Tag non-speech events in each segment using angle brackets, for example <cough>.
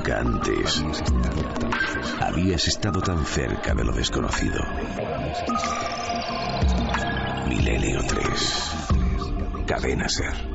Nunca antes habías estado tan cerca de lo desconocido. Milenio 3. Cadena Ser.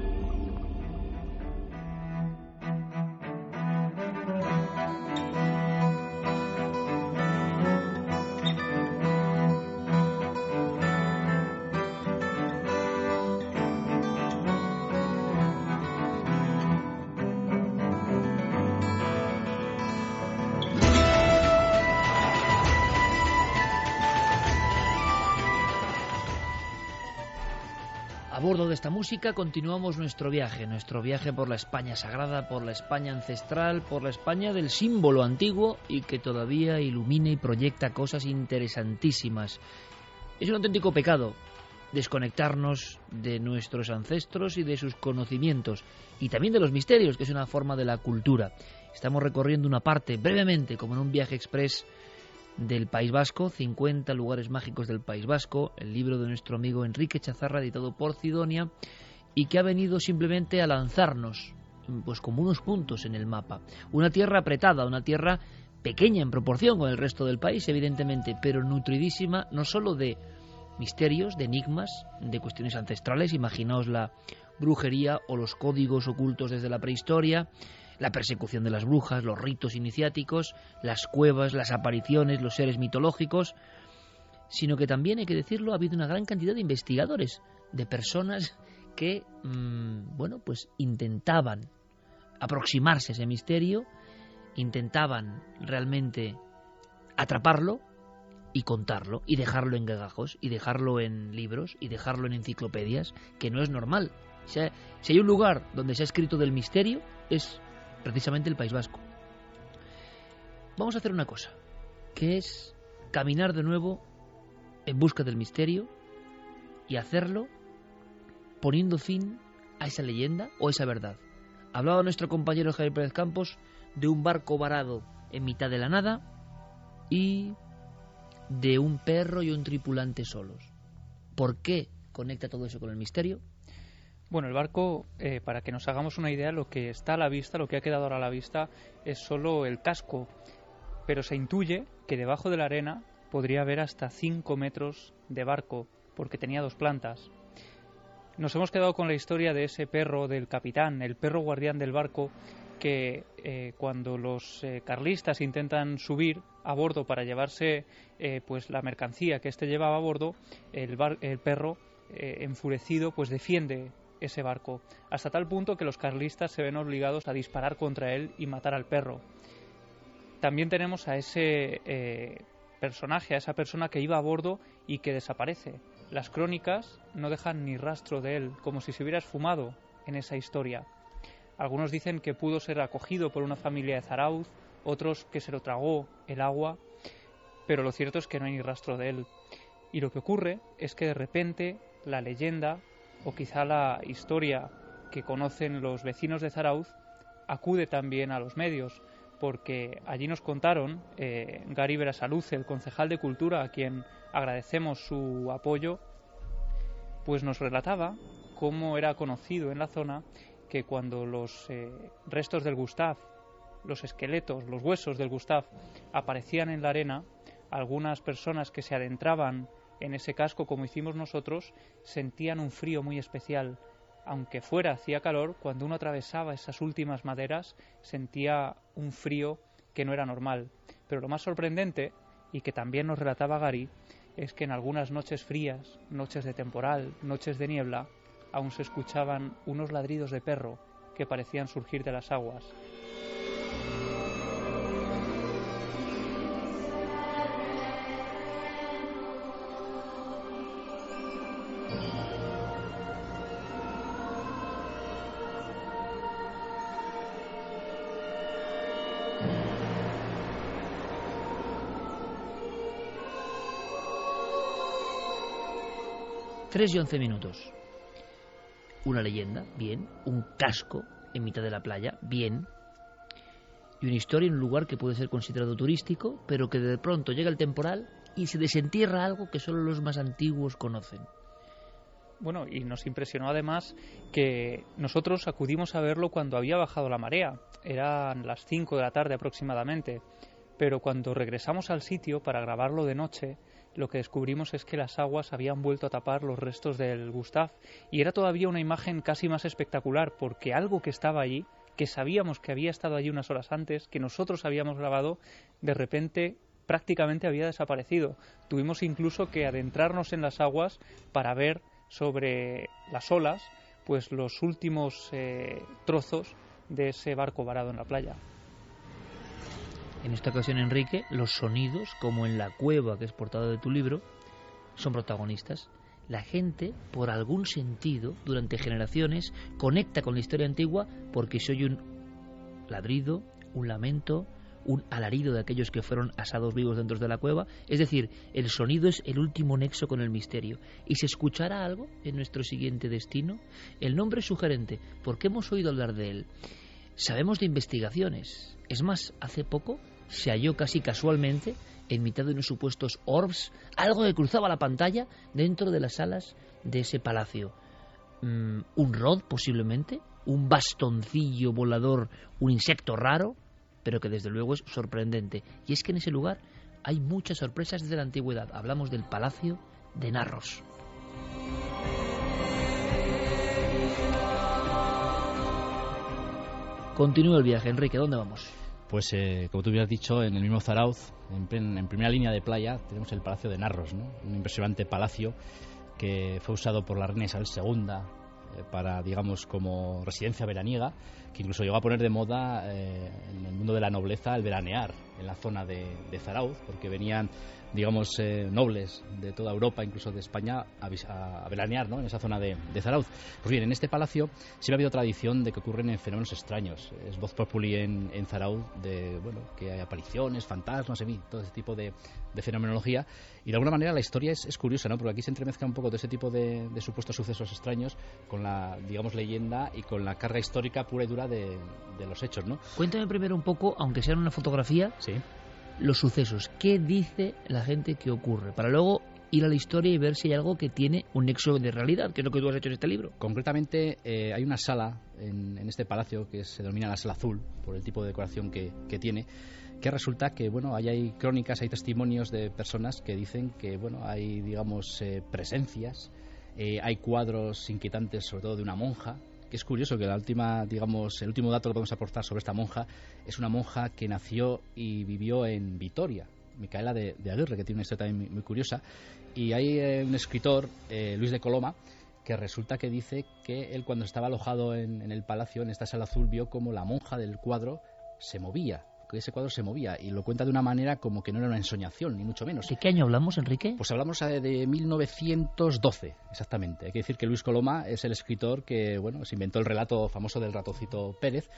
Música continuamos nuestro viaje, nuestro viaje por la España sagrada, por la España ancestral, por la España del símbolo antiguo y que todavía ilumina y proyecta cosas interesantísimas. Es un auténtico pecado desconectarnos de nuestros ancestros y de sus conocimientos y también de los misterios, que es una forma de la cultura. Estamos recorriendo una parte brevemente, como en un viaje express del País Vasco, 50 lugares mágicos del País Vasco, el libro de nuestro amigo Enrique Chazarra, editado por Sidonia, y que ha venido simplemente a lanzarnos, pues como unos puntos en el mapa. Una tierra apretada, una tierra pequeña en proporción con el resto del país, evidentemente, pero nutridísima no solo de misterios, de enigmas, de cuestiones ancestrales, imaginaos la brujería o los códigos ocultos desde la prehistoria, la persecución de las brujas, los ritos iniciáticos, las cuevas, las apariciones, los seres mitológicos, sino que también, hay que decirlo, ha habido una gran cantidad de investigadores, de personas que, mm, bueno, pues intentaban aproximarse a ese misterio, intentaban realmente atraparlo y contarlo y dejarlo en gagajos y dejarlo en libros y dejarlo en enciclopedias, que no es normal. si hay un lugar donde se ha escrito del misterio, es precisamente el País Vasco. Vamos a hacer una cosa, que es caminar de nuevo en busca del misterio y hacerlo poniendo fin a esa leyenda o esa verdad. Hablaba nuestro compañero Javier Pérez Campos de un barco varado en mitad de la nada y de un perro y un tripulante solos. ¿Por qué conecta todo eso con el misterio? Bueno, el barco, eh, para que nos hagamos una idea, lo que está a la vista, lo que ha quedado ahora a la vista, es solo el casco, pero se intuye que debajo de la arena podría haber hasta 5 metros de barco, porque tenía dos plantas. Nos hemos quedado con la historia de ese perro del capitán, el perro guardián del barco, que eh, cuando los eh, carlistas intentan subir a bordo para llevarse pues la mercancía que éste llevaba a bordo, el, el perro enfurecido pues defiende ese barco, hasta tal punto que los carlistas se ven obligados a disparar contra él y matar al perro. También tenemos a ese eh, personaje, a esa persona que iba a bordo y que desaparece. Las crónicas no dejan ni rastro de él, como si se hubiera esfumado en esa historia. Algunos dicen que pudo ser acogido por una familia de Zarauz, otros que se lo tragó el agua, pero lo cierto es que no hay ni rastro de él. Y lo que ocurre es que de repente la leyenda o quizá la historia que conocen los vecinos de Zarauz acude también a los medios, porque allí nos contaron eh, Gary Berasaluce, el concejal de Cultura, a quien agradecemos su apoyo, pues nos relataba cómo era conocido en la zona que cuando los eh, restos del Gustav, los esqueletos, los huesos del Gustav aparecían en la arena, algunas personas que se adentraban en ese casco como hicimos nosotros, sentían un frío muy especial. Aunque fuera hacía calor, cuando uno atravesaba esas últimas maderas sentía un frío que no era normal. Pero lo más sorprendente, y que también nos relataba Gary, es que en algunas noches frías, noches de temporal, noches de niebla, aún se escuchaban unos ladridos de perro que parecían surgir de las aguas. Tres y once minutos. Una leyenda, bien. Un casco en mitad de la playa, bien. Y una historia en un lugar que puede ser considerado turístico, pero que de pronto llega el temporal y se desentierra algo que solo los más antiguos conocen. bueno, y nos impresionó además que nosotros acudimos a verlo cuando había bajado la marea. Eran las 5 de la tarde aproximadamente. Pero cuando regresamos al sitio para grabarlo de noche, lo que descubrimos es que las aguas habían vuelto a tapar los restos del Gustav y era todavía una imagen casi más espectacular porque algo que estaba allí, que sabíamos que había estado allí unas horas antes, que nosotros habíamos grabado, de repente prácticamente había desaparecido. Tuvimos incluso que adentrarnos en las aguas para ver sobre las olas pues los últimos eh, trozos de ese barco varado en la playa. En esta ocasión, Enrique, los sonidos, como en la cueva que es portada de tu libro, son protagonistas. La gente, por algún sentido, durante generaciones, conecta con la historia antigua porque se oye un ladrido, un lamento, un alarido de aquellos que fueron asados vivos dentro de la cueva. Es decir, el sonido es el último nexo con el misterio. ¿Y se escuchará algo en nuestro siguiente destino? El nombre es sugerente, porque hemos oído hablar de él. Sabemos de investigaciones. Es más, hace poco se halló casi casualmente, en mitad de unos supuestos orbs, algo que cruzaba la pantalla dentro de las alas de ese palacio. Mm, un rod, posiblemente, un bastoncillo volador, un insecto raro, pero que desde luego es sorprendente. Y es que en ese lugar hay muchas sorpresas desde la antigüedad. Hablamos del Palacio de Narros. Continúa el viaje, Enrique, ¿dónde vamos? Pues, eh, como tú hubieras dicho, en el mismo Zarauz, en, primera línea de playa, tenemos el Palacio de Narros, ¿no? un impresionante palacio que fue usado por la reina Isabel II eh, para, digamos, como residencia veraniega, que incluso llegó a poner de moda eh, en el mundo de la nobleza el veranear en la zona de, Zarauz, porque venían digamos, eh, nobles de toda Europa, incluso de España, a, veranear ¿no? en esa zona de, Zarauz. Pues bien, en este palacio siempre ha habido tradición de que ocurren fenómenos extraños. Es voz populi en, Zarauz de bueno, que hay apariciones, fantasmas, en todo ese tipo de, fenomenología. Y de alguna manera la historia es, curiosa, ¿no? porque aquí se entremezcla un poco de ese tipo de, supuestos sucesos extraños con la, digamos, leyenda y con la carga histórica pura y dura de, los hechos. ¿no? Cuéntame primero un poco, aunque sea una fotografía. Sí. Los sucesos, qué dice la gente que ocurre, para luego ir a la historia y ver si hay algo que tiene un nexo de realidad, que es lo que tú has hecho en este libro. Concretamente, eh, hay una sala en, este palacio que se denomina la sala azul, por el tipo de decoración que, tiene, que resulta que, bueno, ahí hay crónicas, hay testimonios de personas que dicen que, bueno, hay, digamos, eh, presencias, eh, hay cuadros inquietantes, sobre todo de una monja, es curioso que la última, digamos, el último dato que podemos aportar sobre esta monja es una monja que nació y vivió en Vitoria, Micaela de, Aguirre, que tiene una historia también muy, curiosa. Y hay eh, un escritor, eh, Luis de Coloma, que resulta que dice que él cuando estaba alojado en, en el palacio, en esta sala azul, vio como la monja del cuadro se movía que ese cuadro se movía y lo cuenta de una manera como que no era una ensoñación, ni mucho menos. ¿De qué año hablamos, Enrique? Pues hablamos eh, de 1912, exactamente. Hay que decir que Luis Coloma es el escritor que, bueno, se inventó el relato famoso del ratoncito Pérez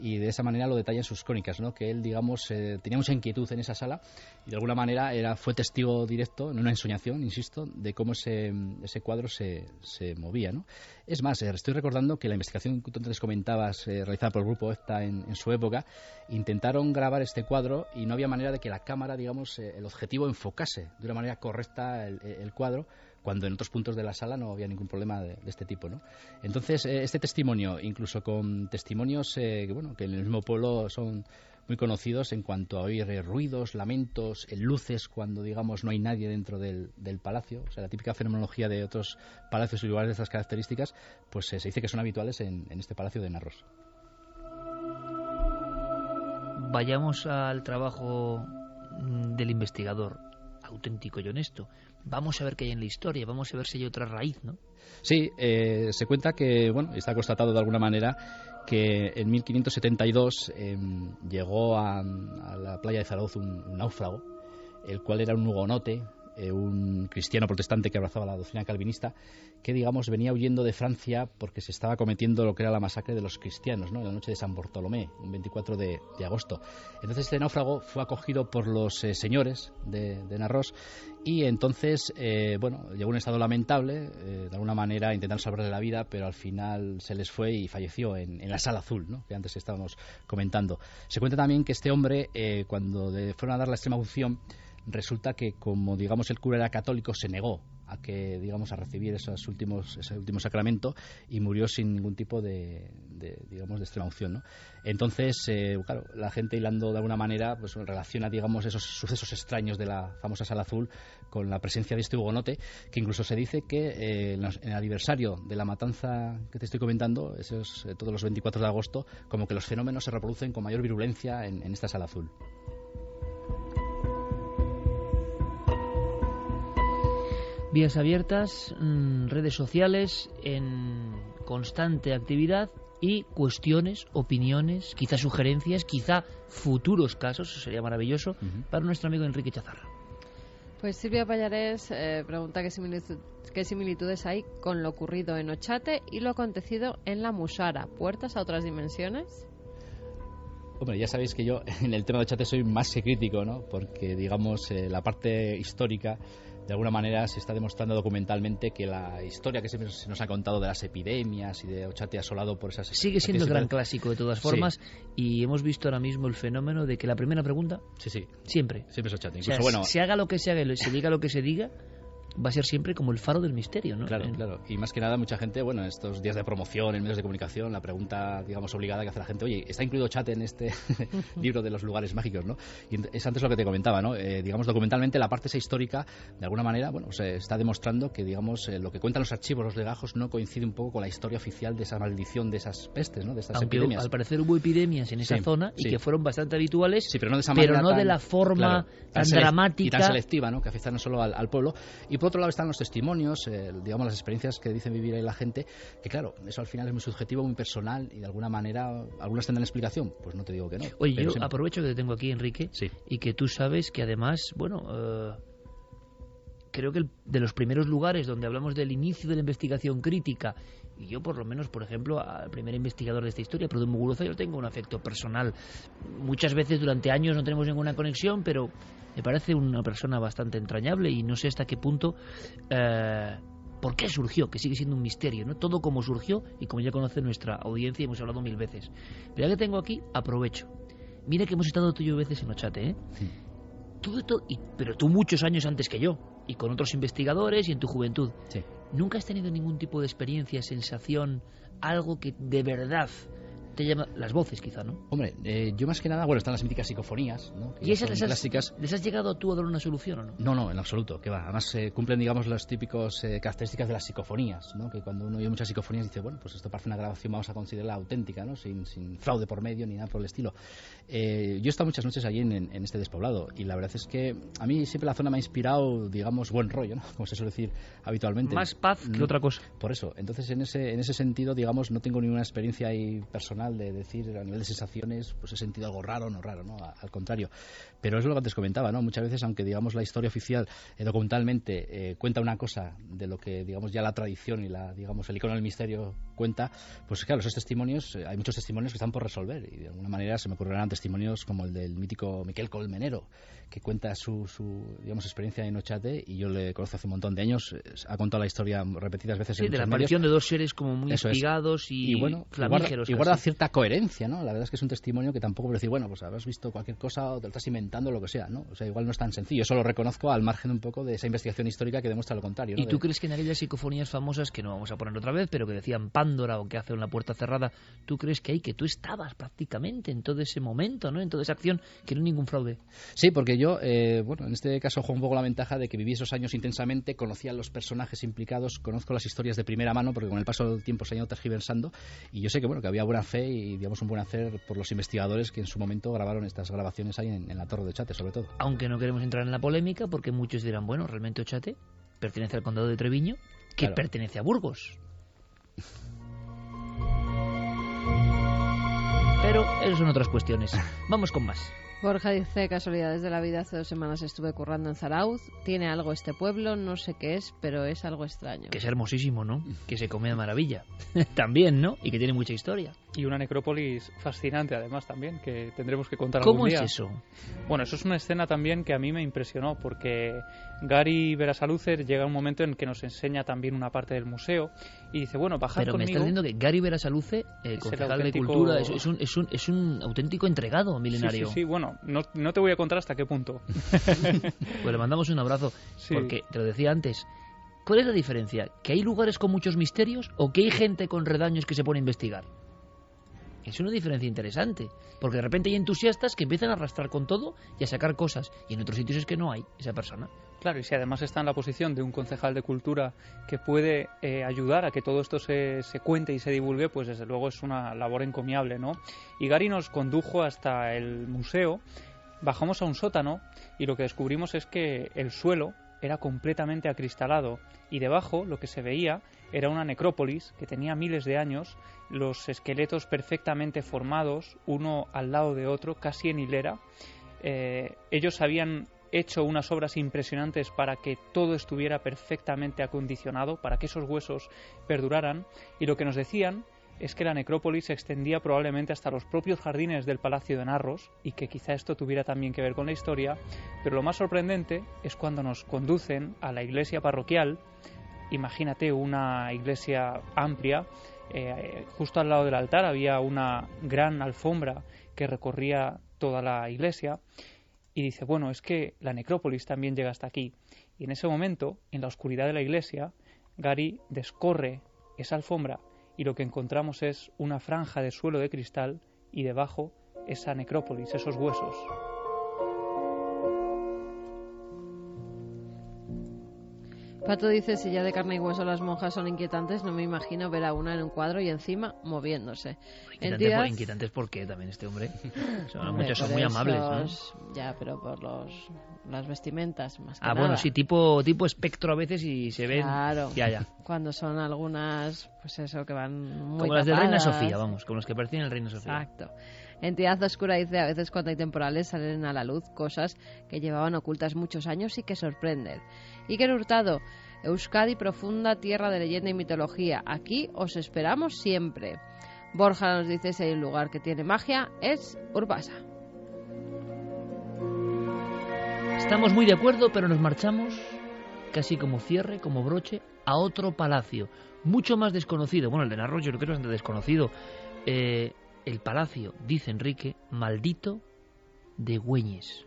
y de esa manera lo detalla en sus crónicas, ¿no? que él, digamos, eh, tenía mucha inquietud en esa sala y de alguna manera era, fue testigo directo, en una ensoñación, insisto, de cómo ese, ese cuadro se, se movía. ¿no? Es más, eh, estoy recordando que la investigación que tú antes comentabas, eh, realizada por el grupo EFTA en, su época, intentaron grabar este cuadro y no había manera de que la cámara, digamos, el objetivo enfocase de una manera correcta el cuadro cuando en otros puntos de la sala no había ningún problema de, este tipo. ¿no? Entonces, eh, este testimonio, incluso con testimonios eh, que, bueno, que en el mismo pueblo son muy conocidos en cuanto a oír eh, ruidos, lamentos, luces cuando, digamos, no hay nadie dentro del, palacio, o sea, la típica fenomenología de otros palacios y lugares de estas características, pues se dice que son habituales en, en este palacio de Narros. Vayamos al trabajo mm, del investigador auténtico y honesto vamos a ver qué hay en la historia, vamos a ver si hay otra raíz, ¿no? Sí, eh, se cuenta que, bueno, está constatado de alguna manera que en 1572 em, llegó a, la playa de Zaragoza un, náufrago, el cual era un hugonote, eh, un cristiano protestante que abrazaba la doctrina calvinista, que digamos venía huyendo de Francia porque se estaba cometiendo lo que era la masacre de los cristianos, ¿no? En la noche de San Bartolomé, un 24 de, agosto. Entonces este náufrago fue acogido por los eh, señores de, de, Narros y entonces, eh, bueno, llegó a un estado lamentable, de alguna manera intentaron salvarle la vida, pero al final se les fue y falleció en, la sala azul, ¿no? Que antes estábamos comentando. Se cuenta también que este hombre, cuando fueron a dar la extrema unción, resulta que como digamos el cura era católico se negó a que digamos a recibir esos últimos ese último sacramento y murió sin ningún tipo de, digamos de extrema unción ¿no? entonces eh, claro la gente hilando de alguna manera pues relaciona digamos esos sucesos extraños de la famosa sala azul con la presencia de este hugonote que incluso se dice que eh, en, el aniversario de la matanza que te estoy comentando esos eh, todos los 24 de agosto como que los fenómenos se reproducen con mayor virulencia en esta sala azul Vías abiertas, mm, redes sociales en constante actividad y cuestiones, opiniones, quizá sugerencias, quizá futuros casos, eso sería maravilloso, para nuestro amigo Enrique Chazarra. Pues Silvia Payares eh, pregunta qué, qué, similitudes hay con lo ocurrido en Ochate y lo acontecido en la Musara. ¿Puertas a otras dimensiones? Hombre, ya sabéis que yo <laughs> en el tema de Ochate soy más que crítico, ¿no? Porque, digamos, eh, la parte histórica de alguna manera se está demostrando documentalmente que la historia que se nos ha contado de las epidemias y de Ochate asolado por esas... Sigue siendo el gran clásico de todas formas y hemos visto ahora mismo el fenómeno de que la primera pregunta... Sí, sí. Siempre. Siempre es Ochate. Incluso, bueno, se haga lo que se haga, se diga lo que se diga, va a ser siempre como el faro del misterio, ¿no? Claro, claro. Y más que nada, mucha gente, bueno, en estos días de promoción, en medios de comunicación, la pregunta, digamos, obligada que hace la gente, oye, ¿está incluido chat en este <laughs> libro de los lugares mágicos, no? Y es antes lo que te comentaba, ¿no? Eh, digamos, documentalmente, la parte esa histórica, de alguna manera, bueno, se está demostrando que, digamos, eh, lo que cuentan los archivos, los legajos, no coincide un poco con la historia oficial de esa maldición, de esas pestes, ¿no? De estas epidemias. al parecer hubo epidemias en esa zona y que fueron bastante habituales, sí, pero no de, esa pero no de la forma tan, dramática y tan selectiva, ¿no? Que afectan no solo al, al pueblo. Y por otro lado están los testimonios, eh, digamos, las experiencias que dicen vivir ahí la gente, que claro, eso al final es muy subjetivo, muy personal y de alguna manera, ¿algunas tendrán explicación? Pues no te digo que no. Oye, yo aprovecho que te tengo aquí, Enrique, y que tú sabes que además, bueno, eh, creo que de los primeros lugares donde hablamos del inicio de la investigación crítica y yo por lo menos, por ejemplo, al primer investigador de esta historia, Prudhoe Muguruza, yo tengo un afecto personal. Muchas veces durante años no tenemos ninguna conexión, pero me parece una persona bastante entrañable y no sé hasta qué punto... Eh, ¿Por qué surgió? Que sigue siendo un misterio, ¿no? Todo como surgió y como ya conoce nuestra audiencia y hemos hablado mil veces. Pero ya que tengo aquí, aprovecho. Mira que hemos estado tú y yo veces en Ochate, ¿eh? Todo, y, pero tú muchos años antes que yo, y con otros investigadores y en tu juventud. Sí. ¿Nunca has tenido ningún tipo de experiencia, sensación, algo que de verdad te llama las voces quizá, ¿no? Hombre, eh, yo más que nada, bueno, están las míticas psicofonías, ¿no? ¿Y esas les has, clásicas. les has llegado tú a dar una solución o no? No, no, en absoluto, que va. Además eh, cumplen, digamos, las típicas eh, características de las psicofonías, ¿no? Que cuando uno oye muchas psicofonías dice, bueno, pues esto parece una grabación, vamos a considerarla auténtica, ¿no? Sin, sin fraude por medio ni nada por el estilo. yo he estado muchas noches allí en, en, este despoblado y la verdad es que a mí siempre la zona me ha inspirado, digamos, buen rollo, ¿no? <laughs> Como se suele decir habitualmente. Más paz que otra cosa. Por eso, entonces en ese, en ese sentido, digamos, no tengo ninguna experiencia ahí personal de decir a nivel de sensaciones, pues he sentido algo raro, no raro, ¿no? Al contrario. Pero es lo que antes comentaba, ¿no? Muchas veces, aunque digamos la historia oficial eh, documentalmente eh, cuenta una cosa de lo que digamos ya la tradición y la digamos el icono del misterio cuenta, pues claro, esos testimonios, eh, hay muchos testimonios que están por resolver y de alguna manera se me ocurrirán testimonios como el del mítico Miquel Colmenero, que cuenta su, su digamos experiencia en Ochate y yo le conozco hace un montón de años, ha contado la historia repetidas veces sí, de la aparición de dos seres como muy espigados y, bueno, flamígeros. Y guarda, cierta coherencia, ¿no? La verdad es que es un testimonio que tampoco puede decir, bueno, pues habrás visto cualquier cosa o te lo estás inventando, lo que sea, ¿no? O sea, igual no es tan sencillo. Eso lo reconozco al margen un poco de esa investigación histórica que demuestra lo contrario. ¿Y tú crees que en aquellas psicofonías famosas, que no vamos a poner otra vez, pero que decían Pándora o que hace una puerta cerrada, tú crees que hay que tú estabas prácticamente en todo ese momento, ¿no? En toda esa acción, que no hay ningún fraude? Sí, porque yo, eh, bueno, en este caso juego un poco la ventaja de que viví esos años intensamente, conocía a los personajes implicados, conozco las historias de primera mano, porque con el paso del tiempo se han ido tergiversando, y yo sé que, bueno, que había buena fe y, digamos, un buen hacer por los investigadores que en su momento grabaron estas grabaciones ahí en, la Torre de Chate, sobre todo. Aunque no queremos entrar en la polémica, porque muchos dirán, bueno, realmente Ochate pertenece al condado de Treviño, que pertenece a Burgos. Pero eso son otras cuestiones. Vamos con más. Borja dice, casualidades de la vida, hace dos semanas estuve currando en Zarauz, tiene algo este pueblo, no sé qué es, pero es algo extraño. Que es hermosísimo, ¿no? Que se come de maravilla. <laughs> también, ¿no? Y que tiene mucha historia. Y una necrópolis fascinante además también, que tendremos que contar algún día. ¿Cómo es eso? Bueno, eso es una escena también que a mí me impresionó, porque Gary Verasalucer llega un momento en que nos enseña también una parte del museo y dice, bueno, bajad Pero me está diciendo que Gary Verasaluce, el concejal de Cultura, es, un, es, un, es un auténtico entregado milenario. Sí, sí, bueno, no, no, te voy a contar hasta qué punto. <laughs> pues le mandamos un abrazo, porque te lo decía antes, ¿Cuál es la diferencia? ¿Que hay lugares con muchos misterios o que hay gente con redaños que se pone a investigar? Es una diferencia interesante, porque de repente hay entusiastas que empiezan a arrastrar con todo y a sacar cosas, y en otros sitios es que no hay esa persona. Claro, y si además está en la posición de un concejal de cultura que puede eh, ayudar a que todo esto se, se, cuente y se divulgue, pues desde luego es una labor encomiable, ¿no? Y Gary nos condujo hasta el museo, bajamos a un sótano y lo que descubrimos es que el suelo era completamente acristalado y debajo lo que se veía era una necrópolis que tenía miles de años, los esqueletos perfectamente formados, uno al lado de otro, casi en hilera. Eh, ellos habían hecho unas obras impresionantes para que todo estuviera perfectamente acondicionado, para que esos huesos perduraran, y lo que nos decían es que la necrópolis se extendía probablemente hasta los propios jardines del Palacio de Narros y que quizá esto tuviera también que ver con la historia, pero lo más sorprendente es cuando nos conducen a la iglesia parroquial, imagínate una iglesia amplia, eh, justo al lado del altar había una gran alfombra que recorría toda la iglesia y dice, bueno, es que la necrópolis también llega hasta aquí. Y en ese momento, en la oscuridad de la iglesia, Gary descorre esa alfombra y lo que encontramos es una franja de suelo de cristal y debajo esa necrópolis, esos huesos. Pato dice, si ya de carne y hueso las monjas son inquietantes, no me imagino ver a una en un cuadro y encima moviéndose. Inquietante por, inquietantes porque también este hombre. <laughs> Son, muchos son muy amables, ¿no? Ya, pero por los, las vestimentas más que Ah, bueno, sí, tipo, tipo espectro a veces y se ven... Claro. Ya, ya. Cuando son algunas, pues eso, que van muy Como las de tapadas. Reina Sofía, vamos, como las que parecían el Reina Sofía. Exacto. Entidad Oscura dice, a veces cuando hay temporales salen a la luz cosas que llevaban ocultas muchos años y que sorprenden. Iker Hurtado, Euskadi profunda tierra de leyenda y mitología. Aquí os esperamos siempre. Borja nos dice, si hay un lugar que tiene magia, es Urbasa. Estamos muy de acuerdo, pero nos marchamos casi como cierre, como broche, a otro palacio, mucho más desconocido. Bueno, el de Narros yo creo que es bastante desconocido. Eh, el palacio, dice Enrique, maldito de Güeñes.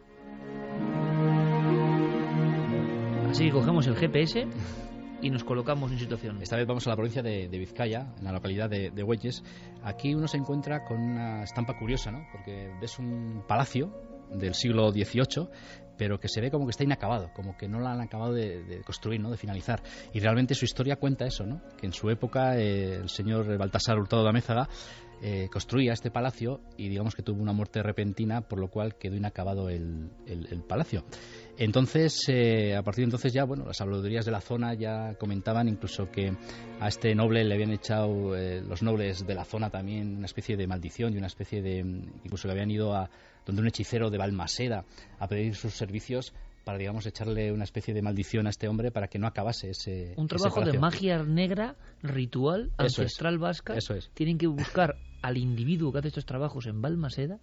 Así que cogemos el GPS y nos colocamos en situación. Esta vez vamos a la provincia de, Vizcaya, en la localidad de, de. Aquí uno se encuentra con una estampa curiosa, ¿no? Porque ves un palacio del siglo XVIII, pero que se ve como que está inacabado, como que no lo han acabado de, de construir, ¿no? de finalizar. Y realmente su historia cuenta eso, ¿no? que en su época eh, el señor Baltasar Hurtado de Amézaga eh, construía este palacio y digamos que tuvo una muerte repentina, por lo cual quedó inacabado el, el, palacio. Entonces, eh, a partir de entonces ya, bueno, las habladurías de la zona ya comentaban incluso que a este noble le habían echado eh, los nobles de la zona también una especie de maldición y una especie de, incluso que habían ido a donde un hechicero de Balmaseda a pedir sus servicios para, digamos, echarle una especie de maldición a este hombre para que no acabase ese. Un trabajo ese de magia negra, ritual, Eso ancestral es, vasca. Eso es. Tienen que buscar al individuo que hace estos trabajos en Balmaseda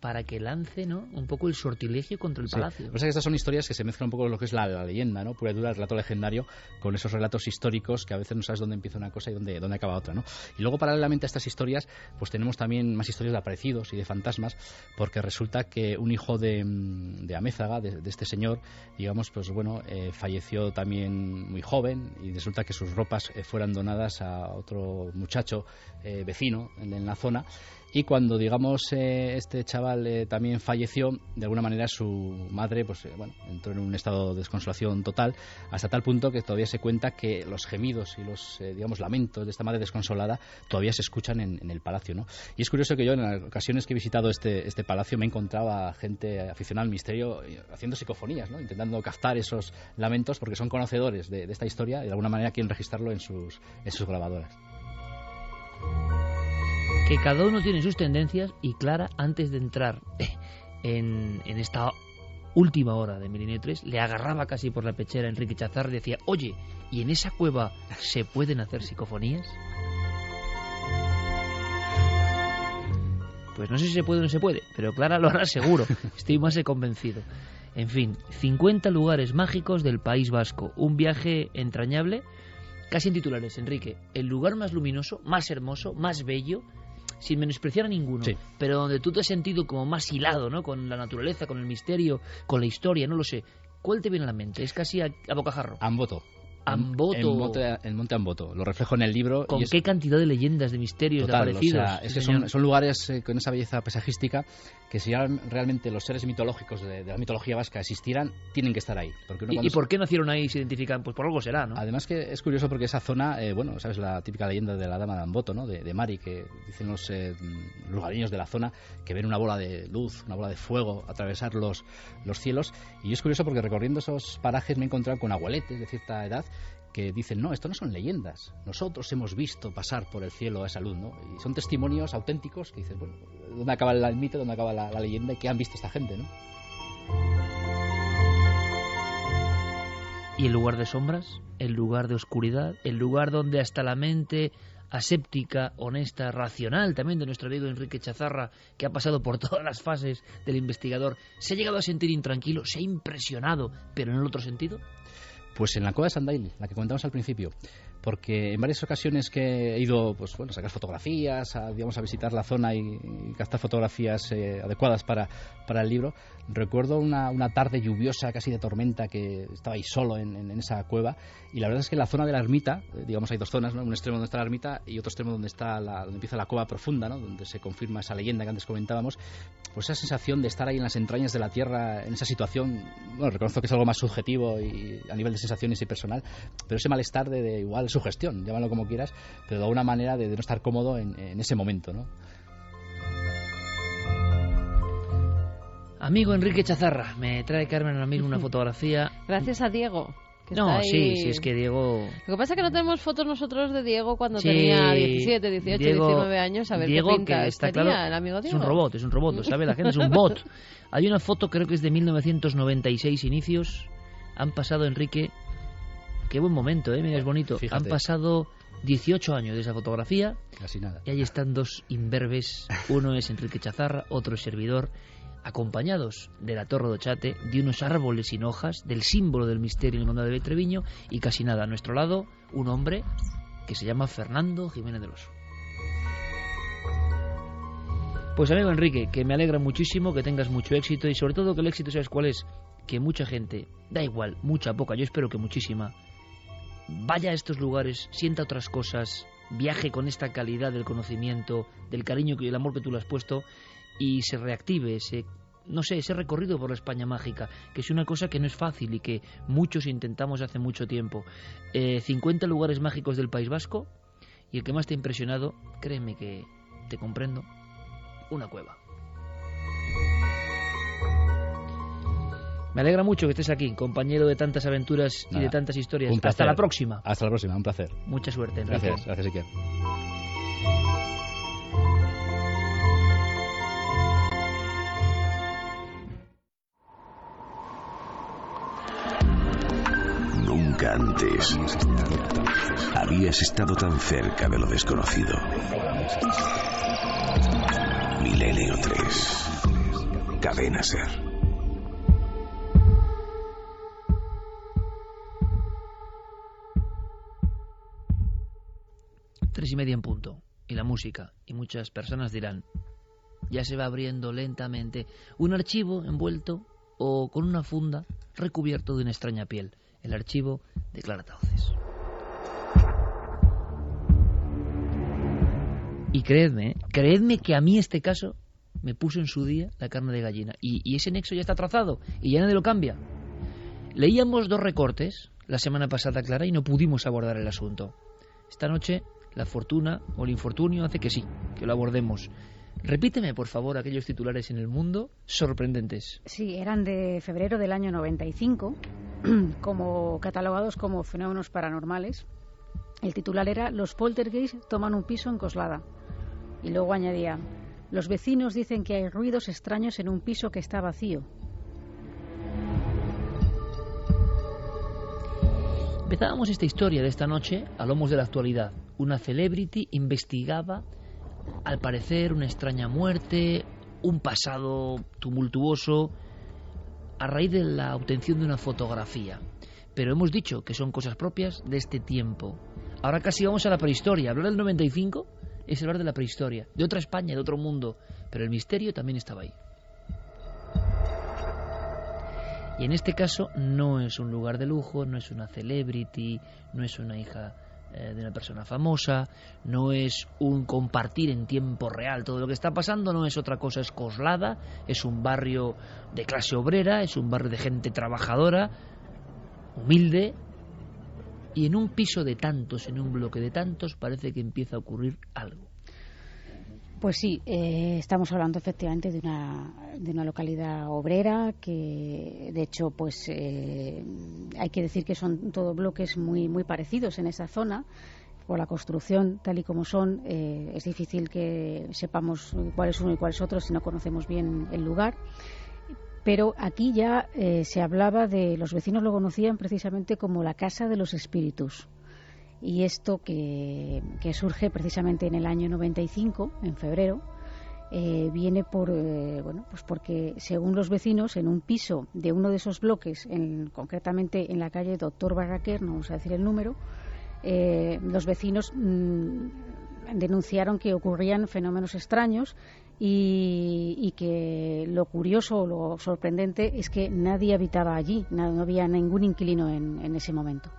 para que lance ¿no? un poco el sortilegio contra el Sí. palacio. Es que estas son historias que se mezclan un poco con lo que es la, la leyenda, ¿no? Pura y dura, el relato legendario, con esos relatos históricos que a veces no sabes dónde empieza una cosa y dónde, dónde acaba otra, ¿no? Y luego, paralelamente a estas historias, pues tenemos también más historias de aparecidos y de fantasmas, porque resulta que un hijo de, mm, de Amézaga, de, de este señor, digamos, pues bueno, eh, falleció también muy joven y resulta que sus ropas eh, fueran donadas a otro muchacho eh, vecino en, en la zona y cuando digamos eh, este chaval eh, también falleció de alguna manera su madre pues eh, bueno entró en un estado de desconsolación total hasta tal punto que todavía se cuenta que los gemidos y los digamos lamentos de esta madre desconsolada todavía se escuchan en, el palacio no y es curioso que yo en ocasiones que he visitado este este palacio me encontraba gente aficionada al misterio haciendo psicofonías no intentando captar esos lamentos porque son conocedores de, de esta historia y de alguna manera quieren registrarlo en sus en sus grabadoras que cada uno tiene sus tendencias y Clara, antes de entrar en, en esta última hora de Milenio 3, le agarraba casi por la pechera a Enrique Chazar y decía, oye, ¿y en esa cueva se pueden hacer psicofonías? Pues no sé si se puede o no se puede, pero Clara lo hará seguro, <laughs> estoy más convencido. En fin, 50 lugares mágicos del País Vasco, un viaje entrañable, casi en titulares, Enrique, el lugar más luminoso, más hermoso, más bello, sin menospreciar a ninguno, Sí. pero donde tú te has sentido como más hilado, ¿no? Con la naturaleza, con el misterio, con la historia, no lo sé. ¿Cuál te viene a la mente? Es casi a, a bocajarro. Amboto Amboto. En, monte, Amboto. Lo reflejo en el libro. ¿Con y es- qué cantidad de leyendas, de misterios, Total, de aparecidos? o sea, es Sí, que señor. son, son lugares eh, con esa belleza paisajística que si realmente los seres mitológicos de, de la mitología vasca existieran, tienen que estar ahí. Porque uno ¿Y, por qué nacieron ahí y se identifican? Pues por algo será, ¿no? Además que es curioso porque esa zona, eh, bueno, sabes la típica leyenda de la dama de Amboto, ¿no? De, de Mari, que dicen los eh, lugareños de la zona que ven una bola de luz, una bola de fuego atravesar los, los cielos. Y es curioso porque recorriendo esos parajes me he encontrado con abueletes de cierta edad que dicen, no, esto no son leyendas, nosotros hemos visto pasar por el cielo a esa luz, ¿no? Y son testimonios auténticos que dices, bueno, ¿dónde acaba el mito, dónde acaba la, leyenda y qué han visto esta gente, ¿no? ¿Y el lugar de sombras? ¿El lugar de oscuridad? ¿El lugar donde hasta la mente aséptica, honesta, racional también de nuestro amigo Enrique Chazarra, que ha pasado por <laughs> todas las fases del investigador, se ha llegado a sentir intranquilo, se ha impresionado, pero en el otro sentido? Pues en la cueva de Sandail, la que comentamos al principio, porque en varias ocasiones que he ido pues bueno, a sacar fotografías, a, digamos, a visitar la zona y, y captar fotografías eh, adecuadas para, para el libro, recuerdo una, una tarde lluviosa, casi de tormenta, que estaba ahí solo en, en- en esa cueva, y la verdad es que la zona de la ermita, eh, digamos hay dos zonas, ¿no? un extremo donde está la ermita y otro extremo donde, está la, donde empieza la cueva profunda, ¿no? donde se confirma esa leyenda que antes comentábamos, pues esa sensación de estar ahí en las entrañas de la tierra, en esa situación, bueno, reconozco que es algo más subjetivo y a nivel de sensaciones y personal, pero ese malestar de, de igual sugestión, llámalo como quieras, pero de alguna manera de, de no estar cómodo en, en ese momento, ¿no? Amigo Enrique Chazarra, me trae Carmen ahora mismo una <laughs> fotografía. Gracias a Diego. que No, está sí, ahí. sí, es que Diego... Lo que pasa es que no tenemos fotos nosotros de Diego cuando Sí, tenía 17, 18, Diego- 19 años. A ver Diego, qué pinta que está tenía claro, el amigo Es Diego. un robot, es un robot, lo sabe la gente, es un bot. <laughs> Hay una foto, creo que es de 1996 inicios. Han pasado, Enrique, qué buen momento, ¿eh? Mira, es bonito. Fíjate. Han pasado 18 años de esa fotografía Casi nada. y ahí están dos imberbes. Uno es Enrique Chazarra, otro es servidor, acompañados de la Torre de Ochate, de unos árboles sin hojas, del símbolo del misterio en el de Treviño y casi nada. A nuestro lado, un hombre que se llama Fernando Jiménez del Oso. Pues amigo Enrique, que me alegra muchísimo que tengas mucho éxito y sobre todo que el éxito sabes cuál es, que mucha gente, da igual, mucha, poca, yo espero que muchísima, vaya a estos lugares, sienta otras cosas, viaje con esta calidad del conocimiento, del cariño y el amor que tú le has puesto y se reactive ese no sé, ese recorrido por la España mágica, que es una cosa que no es fácil y que muchos intentamos hace mucho tiempo. Eh, 50 lugares mágicos del País Vasco y el que más te ha impresionado, créeme que te comprendo, una cueva. Me alegra mucho que estés aquí, compañero de tantas aventuras y de tantas historias. Hasta la próxima. Hasta la próxima, un placer. Mucha suerte, Enrique. Gracias, gracias, Iker. Nunca antes habías estado tan cerca de lo desconocido. Milenio 3. Cadena Ser. Tres y media en punto. Y la música. Y muchas personas dirán, ya se va abriendo lentamente un archivo envuelto o con una funda recubierto de una extraña piel. El archivo de Clara Tauces. Y creedme, creedme que a mí este caso me puso en su día la carne de gallina. Y, y ese nexo ya está trazado y ya nadie lo cambia. Leíamos dos recortes la semana pasada, Clara, y no pudimos abordar el asunto. Esta noche la fortuna o el infortunio hace que sí, que lo abordemos. Repíteme, por favor, aquellos titulares en el mundo sorprendentes. Sí, eran de febrero del año 95, <clears throat> como catalogados como fenómenos paranormales. El titular era Los poltergeist toman un piso en Coslada. Y luego añadía, los vecinos dicen que hay ruidos extraños en un piso que está vacío. Empezábamos esta historia de esta noche a lomos de la actualidad. Una celebrity investigaba, al parecer, una extraña muerte, un pasado tumultuoso, a raíz de la obtención de una fotografía. Pero hemos dicho que son cosas propias de este tiempo. Ahora casi vamos a la prehistoria. Hablar del 95 es hablar de la prehistoria, de otra España, de otro mundo. Pero el misterio también estaba ahí. Y en este caso no es un lugar de lujo, no es una celebrity, no es una hija eh, de una persona famosa, no es un compartir en tiempo real todo lo que está pasando, no es otra cosa, es Coslada, es un barrio de clase obrera, es un barrio de gente trabajadora, humilde, y en un piso de tantos, en un bloque de tantos, parece que empieza a ocurrir algo. Pues sí, eh, estamos hablando efectivamente de una, de una localidad obrera que, de hecho, pues eh, hay que decir que son todos bloques muy, muy parecidos en esa zona. Por la construcción, tal y como son, eh, es difícil que sepamos cuál es uno y cuál es otro si no conocemos bien el lugar. Pero aquí ya se hablaba de, los vecinos lo conocían precisamente como la casa de los espíritus y esto que, surge precisamente en el año 95, en febrero, eh, viene por eh, bueno pues porque según los vecinos en un piso de uno de esos bloques en, concretamente en la calle Doctor Barraquer no vamos a decir el número eh, los vecinos mm, denunciaron que ocurrían fenómenos extraños y, que lo curioso o lo sorprendente es que nadie habitaba allí no, había ningún inquilino en ese momento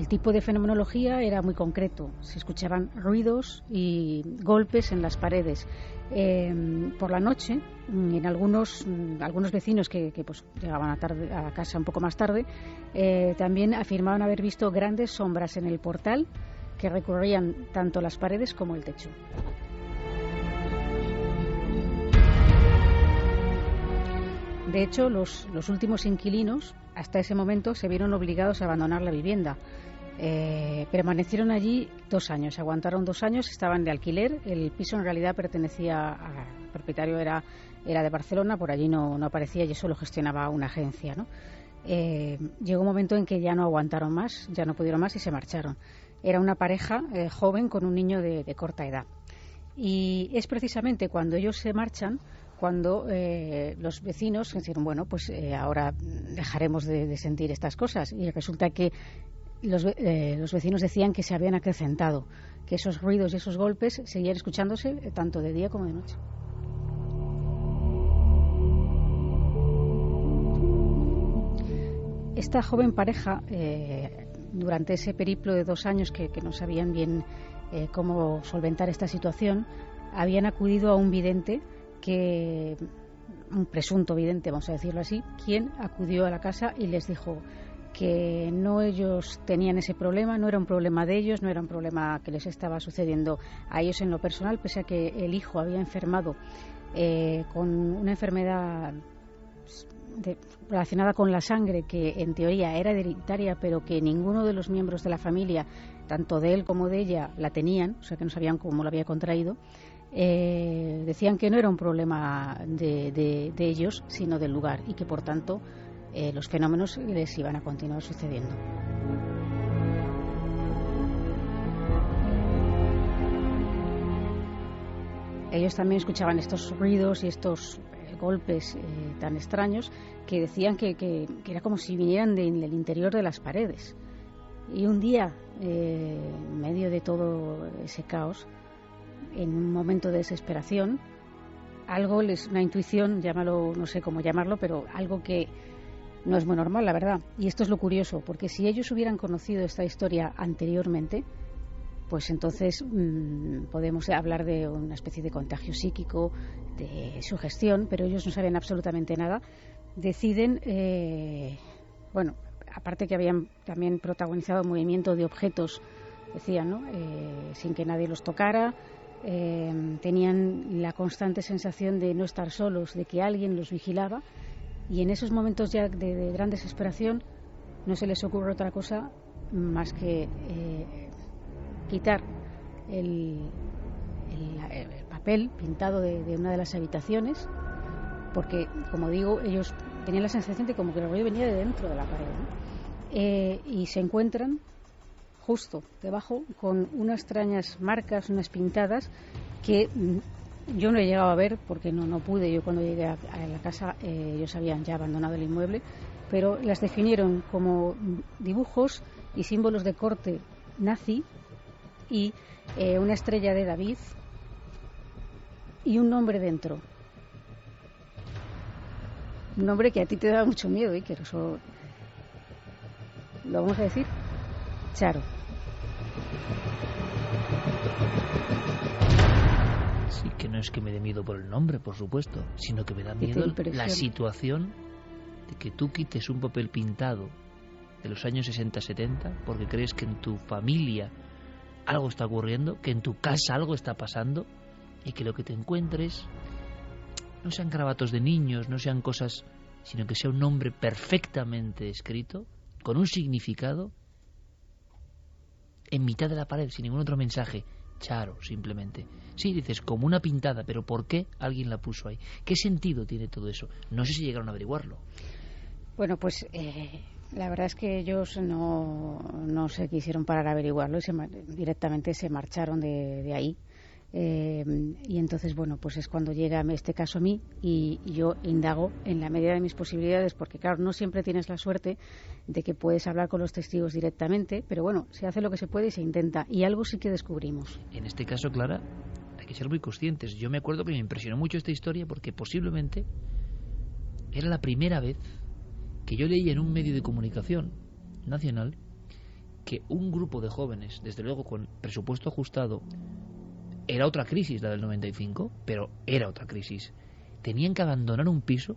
El tipo de fenomenología era muy concreto. Se escuchaban ruidos y golpes en las paredes. Em, por la noche, mm, en algunos, mm, algunos vecinos que, pues, llegaban a, casa un poco más tarde, eh, también afirmaban haber visto grandes sombras en el portal que recorrían tanto las paredes como el techo. De hecho, los, últimos inquilinos hasta ese momento se vieron obligados a abandonar la vivienda eh, permanecieron allí dos años, aguantaron dos años, estaban de alquiler. El piso en realidad pertenecía al propietario, era, era de Barcelona, por allí no, no aparecía y eso lo gestionaba una agencia. ¿no? Eh, llegó un momento en que ya no aguantaron más, ya no pudieron más y se marcharon. Era una pareja eh, joven con un niño de, corta edad. Y es precisamente cuando ellos se marchan cuando los vecinos dijeron, bueno, pues ahora dejaremos de, de, sentir estas cosas. Y resulta que eh, los, vecinos decían que se habían acrecentado, que esos ruidos y esos golpes seguían escuchándose eh, tanto de día como de noche. Esta joven pareja, eh, durante ese periplo de dos años que, no sabían bien cómo solventar esta situación, habían acudido a un vidente que un presunto vidente, vamos a decirlo así, quien acudió a la casa y les dijo que no ellos tenían ese problema, no era un problema de ellos, no era un problema que les estaba sucediendo a ellos en lo personal, pese a que el hijo había enfermado eh, con una enfermedad relacionada con la sangre que en teoría era hereditaria, pero que ninguno de los miembros de la familia, tanto de él como de ella, la tenían, o sea que no sabían cómo lo había contraído. Eh, decían que no era un problema de ellos, sino del lugar y que por tanto eh, los fenómenos les iban a continuar sucediendo. Ellos también escuchaban estos ruidos y estos eh, golpes eh, tan extraños que decían que, era como si vinieran del interior de las paredes. Y un día, en medio de todo ese caos, en un momento de desesperación, algo les, una intuición, llámalo, no sé cómo llamarlo, pero algo que no es muy normal, la verdad. Y esto es lo curioso, porque si ellos hubieran conocido esta historia anteriormente, pues entonces mm, podemos hablar de una especie de contagio psíquico, de sugestión, pero ellos no saben absolutamente nada. Deciden, eh, bueno, aparte que habían también protagonizado movimiento de objetos, decían, ¿no? Eh, sin que nadie los tocara, eh, tenían la constante sensación de no estar solos, de que alguien los vigilaba y en esos momentos ya de, gran desesperación no se les ocurre otra cosa más que eh, quitar el, papel pintado de, una de las habitaciones, porque, como digo, ellos tenían la sensación de como que el ruido venía de dentro de la pared. Eh, y se encuentran justo debajo con unas extrañas marcas, unas pintadas que yo no he llegado a ver porque no, no pude. Yo cuando llegué a, la casa eh, ellos habían ya abandonado el inmueble, pero las definieron como dibujos y símbolos de corte nazi y eh, una estrella de David y un nombre dentro. Un nombre que a ti te da mucho miedo, Iker. Eso... ¿Lo vamos a decir? Charo. Que no es que me dé miedo por el nombre, por supuesto, sino que me da miedo la situación de que tú quites un papel pintado de los años 60-70 porque crees que en tu familia algo está ocurriendo, que en tu casa algo está pasando y que lo que te encuentres no sean grabatos de niños, no sean cosas, sino que sea un nombre perfectamente escrito, con un significado, en mitad de la pared, sin ningún otro mensaje. Charo, simplemente. Sí, dices, como una pintada, pero ¿por qué alguien la puso ahí? ¿Qué sentido tiene todo eso? No sé si llegaron a averiguarlo. Bueno, pues eh, la verdad es que ellos no, no se quisieron parar a averiguarlo y directamente se marcharon de ahí. Eh, y entonces, bueno, pues es cuando llega este caso a mí y, yo indago en la medida de mis posibilidades, porque claro, no siempre tienes la suerte de que puedes hablar con los testigos directamente, pero bueno, se hace lo que se puede y se intenta. Y algo sí que descubrimos. En este caso, Clara, hay que ser muy conscientes. Yo me acuerdo que me impresionó mucho esta historia porque posiblemente era la primera vez que yo leía en un medio de comunicación nacional que un grupo de jóvenes, desde luego con presupuesto ajustado, era otra crisis la del 95, pero era otra crisis. Tenían que abandonar un piso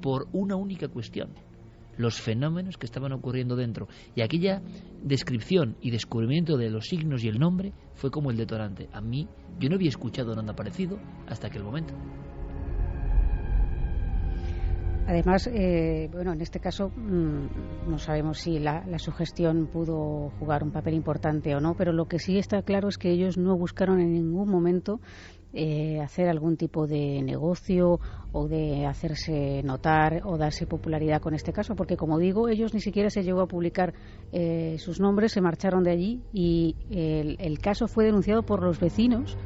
por una única cuestión, los fenómenos que estaban ocurriendo dentro. Y aquella descripción y descubrimiento de los signos y el nombre fue como el detonante. A mí, yo no había escuchado nada parecido hasta aquel momento. Además, eh, bueno, en este caso mm, no sabemos si la, sugestión pudo jugar un papel importante o no, pero lo que sí está claro es que ellos no buscaron en ningún momento eh, hacer algún tipo de negocio o de hacerse notar o darse popularidad con este caso, porque como digo, ellos ni siquiera se llegó a publicar eh, sus nombres, se marcharon de allí y el caso fue denunciado por los vecinos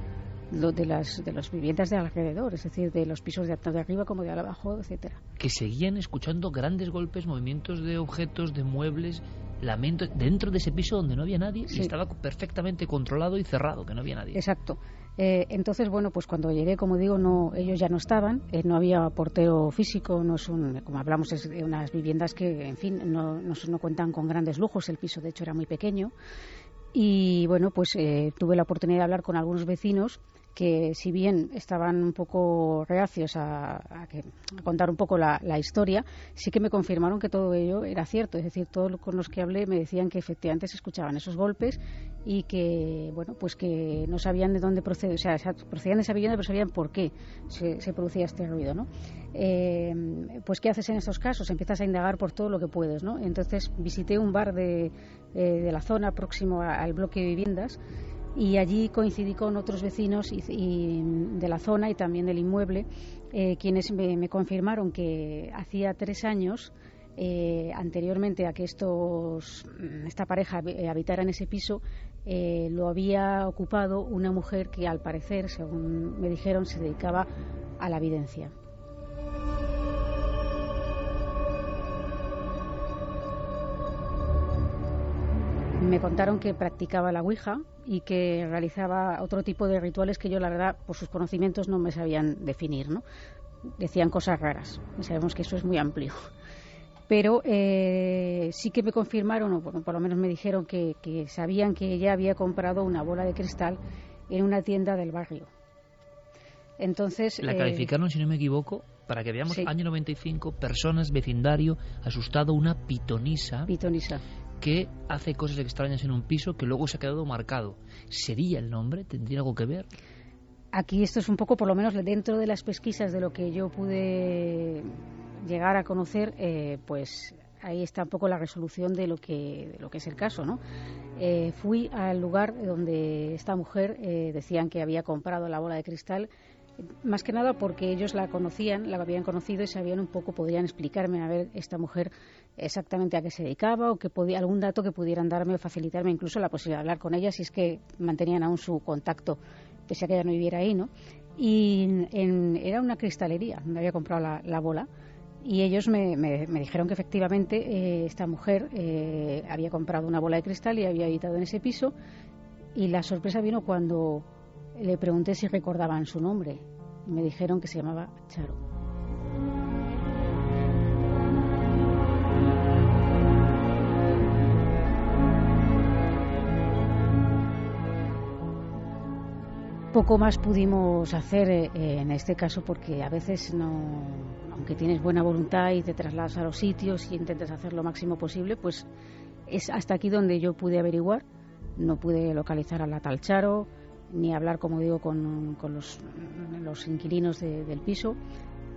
de las de las viviendas de alrededor, es decir, de los pisos de, de arriba como de abajo, etcétera. Que seguían escuchando grandes golpes, movimientos de objetos, de muebles, lamentos dentro de ese piso donde no había nadie y estaba perfectamente controlado y cerrado, que no había nadie. Exacto. Eh, entonces, bueno, pues cuando llegué, como digo, no, ellos ya no estaban, eh, no había portero físico, no es un, como hablamos, es de unas viviendas que, en fin, no, no, no cuentan con grandes lujos, el piso de hecho era muy pequeño. Y bueno, pues eh, tuve la oportunidad de hablar con algunos vecinos que si bien estaban un poco reacios a, contar un poco la, historia, sí que me confirmaron que todo ello era cierto. Es decir, todos con los que hablé me decían que efectivamente se escuchaban esos golpes y que, bueno, pues que no sabían de dónde procede, o sea, procedían de esa vivienda, pero sabían por qué se, producía este ruido, ¿no? Eh, pues, ¿qué haces en estos casos? Empiezas a indagar por todo lo que puedes, ¿no? Entonces, visité un bar de, eh, de la zona próximo al bloque de viviendas y allí coincidí con otros vecinos de la zona y también del inmueble, eh, quienes me, confirmaron que hacía tres años, eh, anteriormente a que estos, esta pareja habitara en ese piso, eh, lo había ocupado una mujer que al parecer, según me dijeron, se dedicaba a la evidencia. Me contaron que practicaba la Ouija y que realizaba otro tipo de rituales que yo, la verdad, por sus conocimientos no me sabían definir, ¿no? Decían cosas raras y sabemos que eso es muy amplio. Pero eh, sí que me confirmaron, o por, lo menos me dijeron que, sabían que ella había comprado una bola de cristal en una tienda del barrio. Entonces. La eh, calificaron, si no me equivoco, para que veamos, año 95, personas, vecindario, asustado, una pitonisa. Pitonisa que hace cosas extrañas en un piso que luego se ha quedado marcado. ¿Sería el nombre? ¿Tendría algo que ver? Aquí esto es un poco, por lo menos dentro de las pesquisas de lo que yo pude llegar a conocer, eh, pues ahí está un poco la resolución de lo que, es el caso, ¿no? Eh, fui al lugar donde esta mujer eh, decían que había comprado la bola de cristal más que nada porque ellos la conocían, la habían conocido y sabían un poco, podían explicarme a ver esta mujer exactamente a qué se dedicaba o que podía, algún dato que pudieran darme o facilitarme incluso la posibilidad de hablar con ella si es que mantenían aún su contacto, pese a que ella no viviera ahí, ¿no? Y era una cristalería donde había comprado la, bola y ellos me, dijeron que efectivamente eh, esta mujer eh, había comprado una bola de cristal y había habitado en ese piso y la sorpresa vino cuando le pregunté si recordaban su nombre y me dijeron que se llamaba Charo. Poco más pudimos hacer eh, en este caso porque a veces no, aunque tienes buena voluntad y te trasladas a los sitios y intentas hacer lo máximo posible, pues es hasta aquí donde yo pude averiguar. No pude localizar a la tal Charo, ni hablar, como digo, con, los, inquilinos del piso,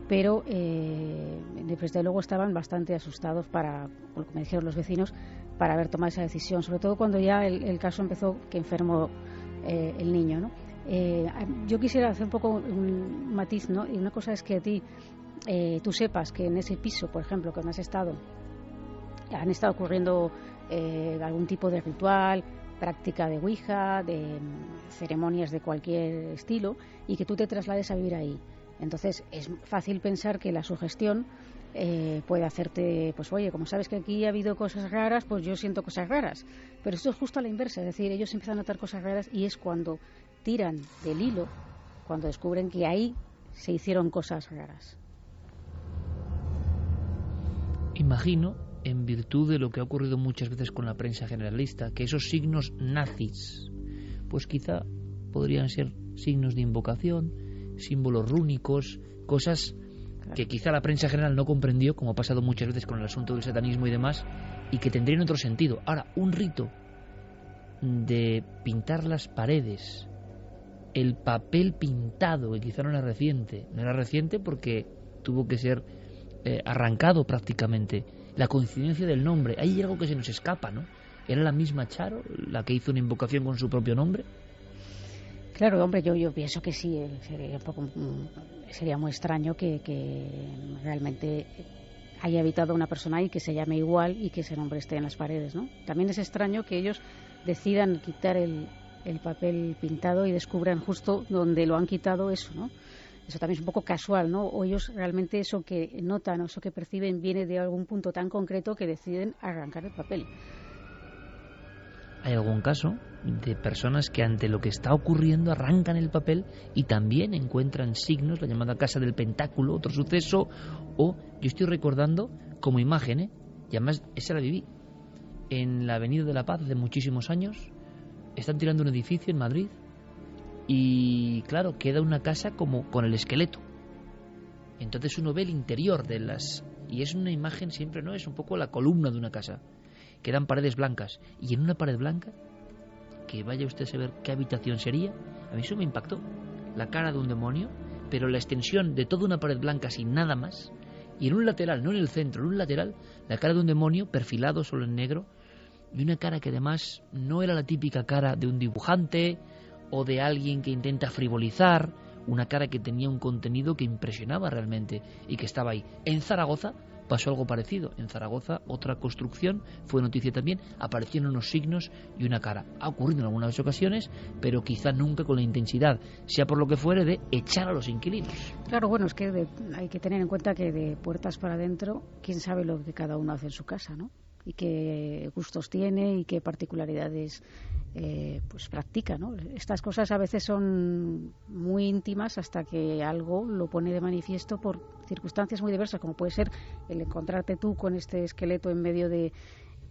pero eh, desde luego estaban bastante asustados para, lo que me dijeron los vecinos, para haber tomado esa decisión, sobre todo cuando ya el, caso empezó que enfermó eh, el niño, ¿no? Eh, yo quisiera hacer un poco un matiz, ¿no? Y una cosa es que a ti, eh, tú sepas que en ese piso, por ejemplo, que has estado, han estado ocurriendo algún tipo de ritual, práctica de Ouija, de mm, ceremonias de cualquier estilo y que tú te traslades a vivir ahí. Entonces es fácil pensar que la sugestión eh, puede hacerte, pues oye, como sabes que aquí ha habido cosas raras, pues yo siento cosas raras. Pero esto es justo a la inversa, es decir, ellos empiezan a notar cosas raras y es cuando tiran del hilo, cuando descubren que ahí se hicieron cosas raras. Imagino en virtud de lo que ha ocurrido muchas veces con la prensa generalista, que esos signos nazis, pues quizá podrían ser signos de invocación, símbolos rúnicos, cosas que quizá la prensa general no comprendió, como ha pasado muchas veces con el asunto del satanismo y demás, y que tendrían otro sentido. Ahora, un rito de pintar las paredes, el papel pintado, que quizá no era reciente, no era reciente porque tuvo que ser eh, arrancado prácticamente, la coincidencia del nombre, hay algo que se nos escapa, ¿no? ¿Era la misma Charo la que hizo una invocación con su propio nombre? Claro, hombre, yo, yo pienso que sí, eh, sería, un poco, mm, sería muy extraño que, realmente haya habitado una persona ahí que se llame igual y que ese nombre esté en las paredes, ¿no? También es extraño que ellos decidan quitar el, el papel pintado y descubran justo donde lo han quitado eso, ¿no? eso también es un poco casual, ¿no? O ellos realmente eso que notan o eso que perciben viene de algún punto tan concreto que deciden arrancar el papel. Hay algún caso de personas que ante lo que está ocurriendo arrancan el papel y también encuentran signos, la llamada casa del pentáculo, otro suceso, o yo estoy recordando como imagen, ¿eh? y además esa la viví, en la Avenida de la Paz de muchísimos años, están tirando un edificio en Madrid y claro, queda una casa como con el esqueleto. Entonces uno ve el interior de las... Y es una imagen siempre, ¿no? Es un poco la columna de una casa. Quedan paredes blancas. Y en una pared blanca, que vaya usted a saber qué habitación sería, a mí eso me impactó. La cara de un demonio, pero la extensión de toda una pared blanca sin nada más. Y en un lateral, no en el centro, en un lateral, la cara de un demonio perfilado solo en negro. Y una cara que además no era la típica cara de un dibujante o de alguien que intenta frivolizar, una cara que tenía un contenido que impresionaba realmente y que estaba ahí. En Zaragoza pasó algo parecido. En Zaragoza otra construcción fue noticia también, aparecieron unos signos y una cara. Ha ocurrido en algunas ocasiones, pero quizá nunca con la intensidad, sea por lo que fuere, de echar a los inquilinos. Claro, bueno, es que hay que tener en cuenta que de puertas para adentro, quién sabe lo que cada uno hace en su casa, ¿no? Y qué gustos tiene y qué particularidades eh, pues practica. ¿no? Estas cosas a veces son muy íntimas hasta que algo lo pone de manifiesto por circunstancias muy diversas, como puede ser el encontrarte tú con este esqueleto en medio de,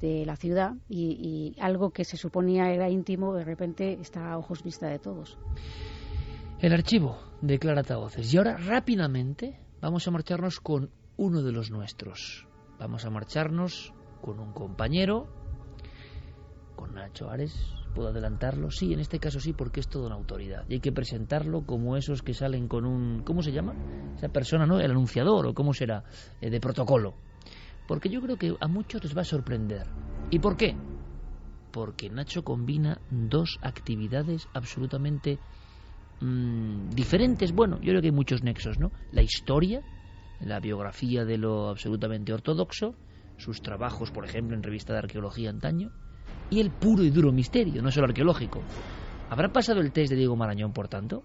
la ciudad y, algo que se suponía era íntimo de repente está a ojos vista de todos. El archivo de Clara Voces. Y ahora rápidamente vamos a marcharnos con uno de los nuestros. Vamos a marcharnos con un compañero, con Nacho Ares, ¿puedo adelantarlo? Sí, en este caso sí, porque es toda una autoridad. Y hay que presentarlo como esos que salen con un... ¿Cómo se llama? Esa persona, ¿no? El anunciador, o cómo será, eh, de protocolo. Porque yo creo que a muchos les va a sorprender. ¿Y por qué? Porque Nacho combina dos actividades absolutamente mm, diferentes. Bueno, yo creo que hay muchos nexos, ¿no? La historia, la biografía de lo absolutamente ortodoxo, sus trabajos, por ejemplo, en revista de arqueología antaño, y el puro y duro misterio, no solo arqueológico. ¿Habrá pasado el test de Diego Marañón, por tanto?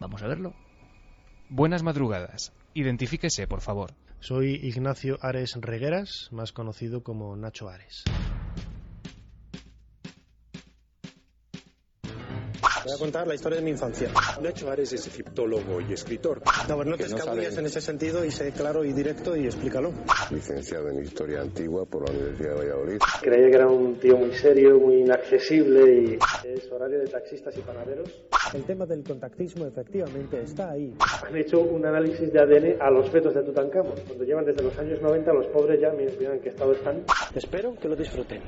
Vamos a verlo. Buenas madrugadas. Identifíquese, por favor. Soy Ignacio Ares Regueras, más conocido como Nacho Ares. Voy a contar la historia de mi infancia. Nacho Ares es egiptólogo y escritor. No, pues no te escabulles en ese sentido y sé claro y directo y explícalo. Licenciado en Historia Antigua por la Universidad de Valladolid. Creía que era un tío muy serio, muy inaccesible y es horario de taxistas y panaderos. El tema del contactismo efectivamente está ahí. Han hecho un análisis de ADN a los fetos de Tutankamón. Cuando llevan desde los años 90, los pobres ya, miren en qué estado están. Espero que lo disfruten.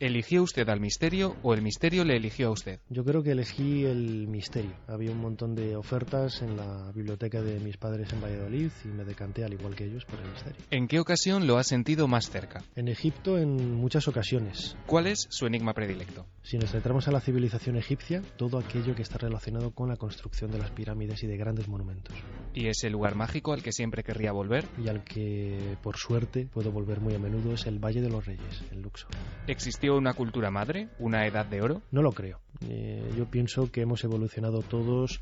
¿Eligió usted al misterio o el misterio le eligió a usted? Yo creo que elegí el misterio. Había un montón de ofertas en la biblioteca de mis padres en Valladolid y me decanté, al igual que ellos, por el misterio. ¿En qué ocasión lo ha sentido más cerca? En Egipto en muchas ocasiones. ¿Cuál es su enigma predilecto? Si nos centramos a la civilización egipcia, todo aquello que está relacionado con la construcción de las pirámides y de grandes monumentos. ¿Y ese lugar mágico al que siempre querría volver? Y al que, por suerte, puedo volver muy a menudo es el Valle de los Reyes, en Luxor. ¿Existió una cultura madre? ¿Una edad de oro? No lo creo. Eh, yo pienso que hemos evolucionado todos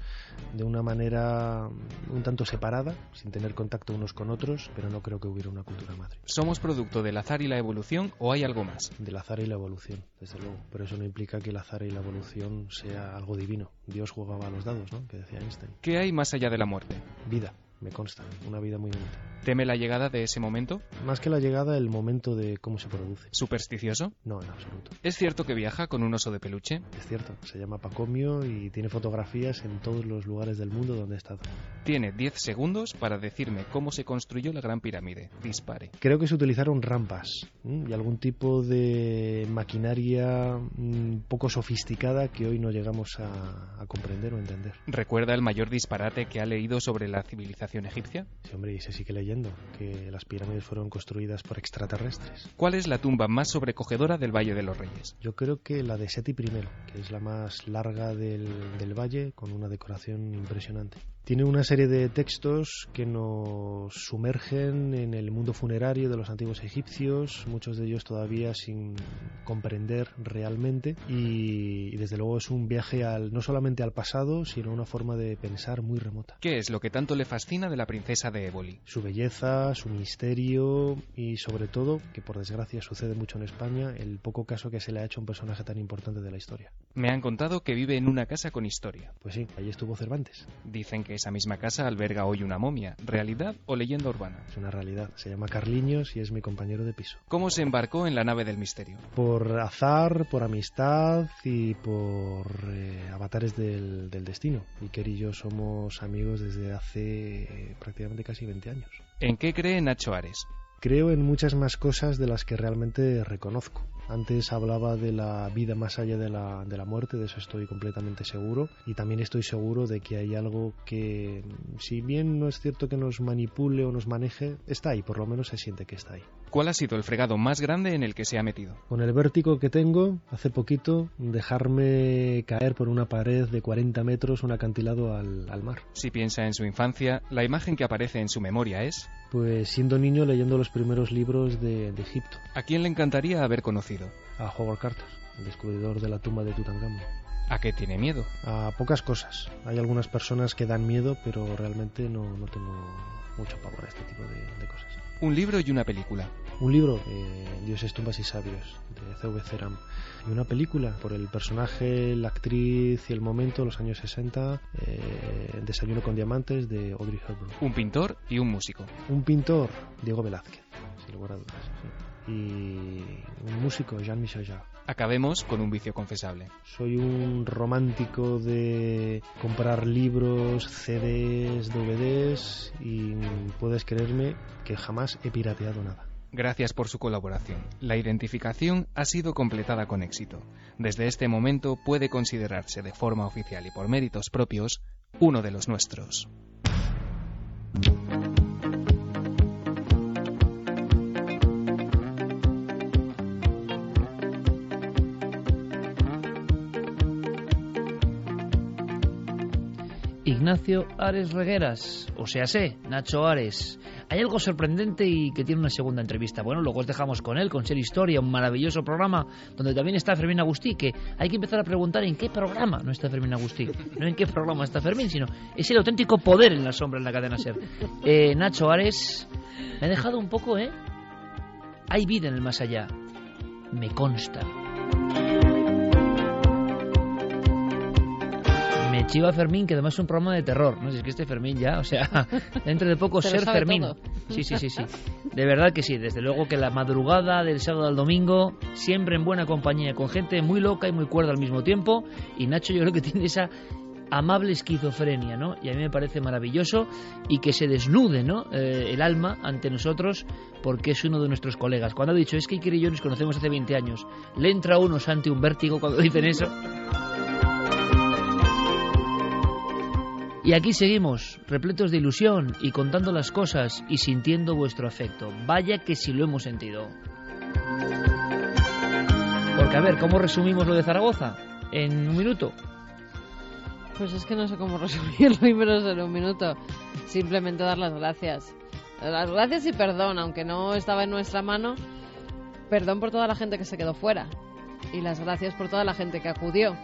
de una manera un tanto separada, sin tener contacto unos con otros, pero no creo que hubiera una cultura madre. ¿Somos producto del azar y la evolución o hay algo más? Del azar y la evolución, desde luego. Pero eso no implica que el azar y la evolución sea algo divino. Dios jugaba a los dados, ¿no? Que decía Einstein. ¿Qué hay más allá de la muerte? Vida me consta, una vida muy bonita. ¿Teme la llegada de ese momento? Más que la llegada, el momento de cómo se produce. ¿Supersticioso? No, en absoluto. ¿Es cierto que viaja con un oso de peluche? Es cierto, se llama Pacomio y tiene fotografías en todos los lugares del mundo donde he estado. Tiene 10 segundos para decirme cómo se construyó la Gran Pirámide. Dispare. Creo que se utilizaron rampas y algún tipo de maquinaria mm, poco sofisticada que hoy no llegamos a, a comprender o entender. ¿Recuerda el mayor disparate que ha leído sobre la civilización egipcia? Sí, hombre, y se sigue leyendo que las pirámides fueron construidas por extraterrestres. ¿Cuál es la tumba más sobrecogedora del Valle de los Reyes? Yo creo que la de Seti I, que es la más larga del, del valle, con una decoración impresionante. Tiene una serie de textos que nos sumergen en el mundo funerario de los antiguos egipcios, muchos de ellos todavía sin comprender realmente y, y, desde luego es un viaje al, no solamente al pasado, sino una forma de pensar muy remota. ¿Qué es lo que tanto le fascina de la princesa de Éboli? Su belleza, su misterio y sobre todo, que por desgracia sucede mucho en España, el poco caso que se le ha hecho a un personaje tan importante de la historia. Me han contado que vive en una casa con historia. Pues sí, allí estuvo Cervantes. Dicen que esa misma casa alberga hoy una momia. ¿Realidad o leyenda urbana? Es una realidad. Se llama Carliños y es mi compañero de piso. ¿Cómo se embarcó en la nave del misterio? Por azar, por amistad y por eh, avatares del, del, destino. Iker y yo somos amigos desde hace eh, prácticamente casi 20 años. ¿En qué cree Nacho Ares? Creo en muchas más cosas de las que realmente reconozco. Antes hablaba de la vida más allá de la, de la, muerte, de eso estoy completamente seguro. Y también estoy seguro de que hay algo que, si bien no es cierto que nos manipule o nos maneje, está ahí, por lo menos se siente que está ahí. ¿Cuál ha sido el fregado más grande en el que se ha metido? Con el vértigo que tengo, hace poquito, dejarme caer por una pared de 40 metros, un acantilado al, al mar. Si piensa en su infancia, la imagen que aparece en su memoria es... Pues siendo niño leyendo los primeros libros de, de Egipto. ¿A quién le encantaría haber conocido? A Howard Carter, el descubridor de la tumba de Tutankamón. ¿A qué tiene miedo? A pocas cosas. Hay algunas personas que dan miedo, pero realmente no, no tengo mucho pavor a este tipo de, de, cosas. Un libro y una película. Un libro, eh, Dioses, tumbas y sabios, de C.V. Ceram. Y una película, por el personaje, la actriz y el momento, los años 60, eh, Desayuno con diamantes, de Audrey Hepburn. Un pintor y un músico. Un pintor, Diego Velázquez, sin lugar a dudas. Sí. Y un músico, Jean-Michel Jarre. Acabemos con un vicio confesable. Soy un romántico de comprar libros, CDs, DVDs y puedes creerme que jamás he pirateado nada. Gracias por su colaboración. La identificación ha sido completada con éxito. Desde este momento puede considerarse de forma oficial y por méritos propios uno de los nuestros. Ignacio Ares Regueras, o sea, sé, Nacho Ares. Hay algo sorprendente y que tiene una segunda entrevista. Bueno, luego os dejamos con él, con Ser Historia, un maravilloso programa donde también está Fermín Agustí, que hay que empezar a preguntar en qué programa no está Fermín Agustí. No en qué programa está Fermín, sino es el auténtico poder en la sombra en la cadena Ser. Eh, Nacho Ares me ha dejado un poco, ¿eh? Hay vida en el más allá. Me consta. Me chiva Fermín, que además es un programa de terror. No sé, es que este Fermín ya, o sea, <laughs> dentro de poco ser Fermín. todo. Sí, sí, sí, sí. De verdad que sí. Desde luego que la madrugada del sábado al domingo, siempre en buena compañía, con gente muy loca y muy cuerda al mismo tiempo. Y Nacho yo creo que tiene esa amable esquizofrenia, ¿no? Y a mí me parece maravilloso y que se desnude, ¿no? Eh, el alma ante nosotros porque es uno de nuestros colegas. Cuando ha dicho, es que Iker y yo nos conocemos hace 20 años, le entra a uno ante un vértigo cuando dicen eso. Y aquí seguimos, repletos de ilusión y contando las cosas y sintiendo vuestro afecto. Vaya que si lo hemos sentido. Porque a ver, ¿cómo resumimos lo de Zaragoza? En un minuto. Pues es que no sé cómo <laughs> resumirlo y menos en un minuto. Simplemente dar las gracias. Las gracias y perdón, aunque no estaba en nuestra mano. Perdón por toda la gente que se quedó fuera. Y las gracias por toda la gente que acudió.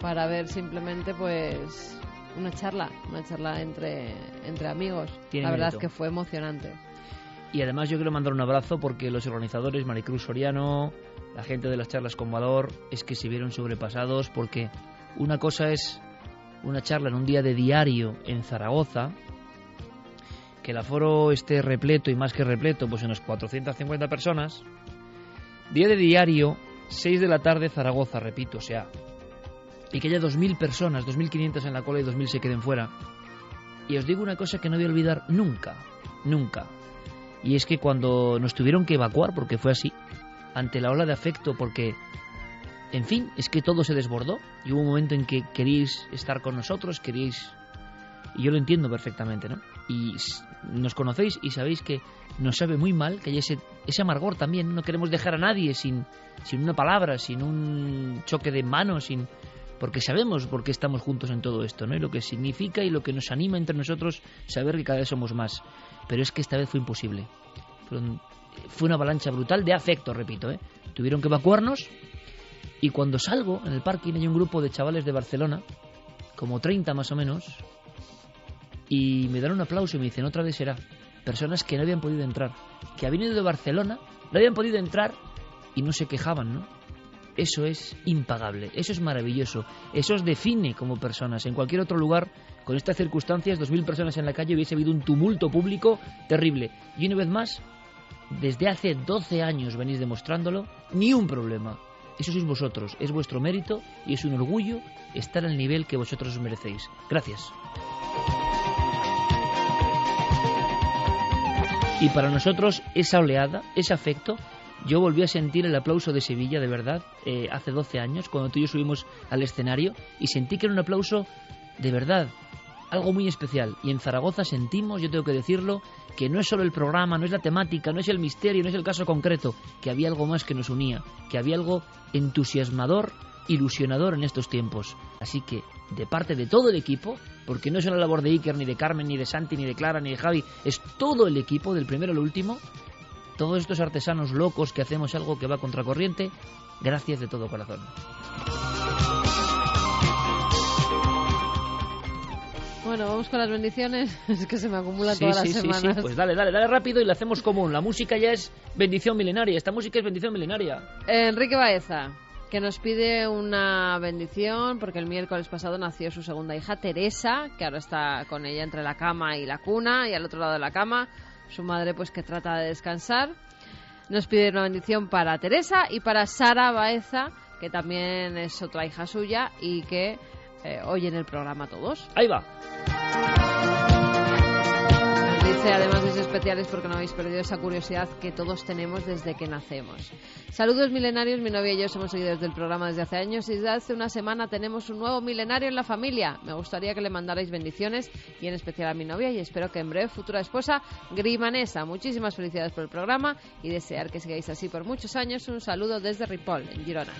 Para ver simplemente, pues, una charla. Una charla entre, entre amigos. Tiene la verdad mérito. es que fue emocionante. Y además yo quiero mandar un abrazo porque los organizadores, Maricruz Soriano, la gente de las charlas con valor, es que se vieron sobrepasados porque una cosa es una charla en un día de diario en Zaragoza, que el aforo esté repleto y más que repleto, pues unas 450 personas. Día de diario, 6 de la tarde Zaragoza, repito, o sea, y que haya 2.000 personas, 2.500 en la cola y 2.000 se queden fuera. Y os digo una cosa que no voy a olvidar nunca, nunca. Y es que cuando nos tuvieron que evacuar, porque fue así, ante la ola de afecto, porque, en fin, es que todo se desbordó. Y hubo un momento en que queríais estar con nosotros, queríais... Y yo lo entiendo perfectamente, ¿no? Y nos conocéis y sabéis que nos sabe muy mal que haya ese, ese amargor también. No queremos dejar a nadie sin, sin una palabra, sin un choque de manos, sin... Porque sabemos por qué estamos juntos en todo esto, ¿no? Y lo que significa y lo que nos anima entre nosotros saber que cada vez somos más. Pero es que esta vez fue imposible. Fue una avalancha brutal de afecto, repito, ¿eh? Tuvieron que evacuarnos y cuando salgo en el parking hay un grupo de chavales de Barcelona, como 30 más o menos, y me dan un aplauso y me dicen, otra vez será. Personas que no habían podido entrar, que habían ido de Barcelona, no habían podido entrar y no se quejaban, ¿no? Eso es impagable, eso es maravilloso, eso os define como personas. En cualquier otro lugar, con estas circunstancias, 2.000 personas en la calle, hubiese habido un tumulto público terrible. Y una vez más, desde hace 12 años venís demostrándolo, ni un problema. Eso sois vosotros, es vuestro mérito y es un orgullo estar al nivel que vosotros os merecéis. Gracias. Y para nosotros esa oleada, ese afecto, yo volví a sentir el aplauso de Sevilla, de verdad, eh, hace 12 años, cuando tú y yo subimos al escenario, y sentí que era un aplauso de verdad, algo muy especial. Y en Zaragoza sentimos, yo tengo que decirlo, que no es solo el programa, no es la temática, no es el misterio, no es el caso concreto, que había algo más que nos unía, que había algo entusiasmador, ilusionador en estos tiempos. Así que, de parte de todo el equipo, porque no es una labor de Iker, ni de Carmen, ni de Santi, ni de Clara, ni de Javi, es todo el equipo, del primero al último, todos estos artesanos locos que hacemos algo que va contracorriente, gracias de todo corazón. Bueno, vamos con las bendiciones. <laughs> Es que se me acumulan Sí, todas sí, las sí, semanas. sí, pues dale, dale, dale rápido y la hacemos común. La música ya es bendición milenaria. Esta música es bendición milenaria. Enrique Baeza, que nos pide una bendición porque el miércoles pasado nació su segunda hija, Teresa, que ahora está con ella entre la cama y la cuna y al otro lado de la cama. Su madre, pues que trata de descansar. Nos pide una bendición para Teresa y para Sara Baeza, que también es otra hija suya y que eh, oyen el programa todos. Ahí va. Dice además es especiales porque no habéis perdido esa curiosidad que todos tenemos desde que nacemos. Saludos milenarios, mi novia y yo somos seguidores del programa desde hace años y desde hace una semana tenemos un nuevo milenario en la familia. Me gustaría que le mandarais bendiciones y en especial a mi novia y espero que en breve futura esposa Grimanesa. Muchísimas felicidades por el programa y desear que sigáis así por muchos años. Un saludo desde Ripoll, en Girona.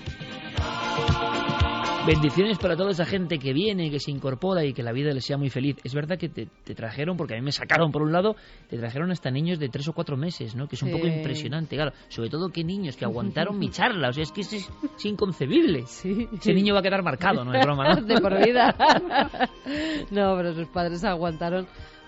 Bendiciones para toda esa gente que viene, que se incorpora y que la vida les sea muy feliz. Es verdad que te, te trajeron, porque a mí me sacaron por un lado, te trajeron hasta niños de tres o cuatro meses, ¿no? Que es un Sí. poco impresionante, claro. Sobre todo que niños que aguantaron <laughs> mi charla. O sea, es que es, inconcebible. Ese niño va a quedar marcado, no es broma, ¿no? <laughs> de por vida. <laughs> no, pero sus padres aguantaron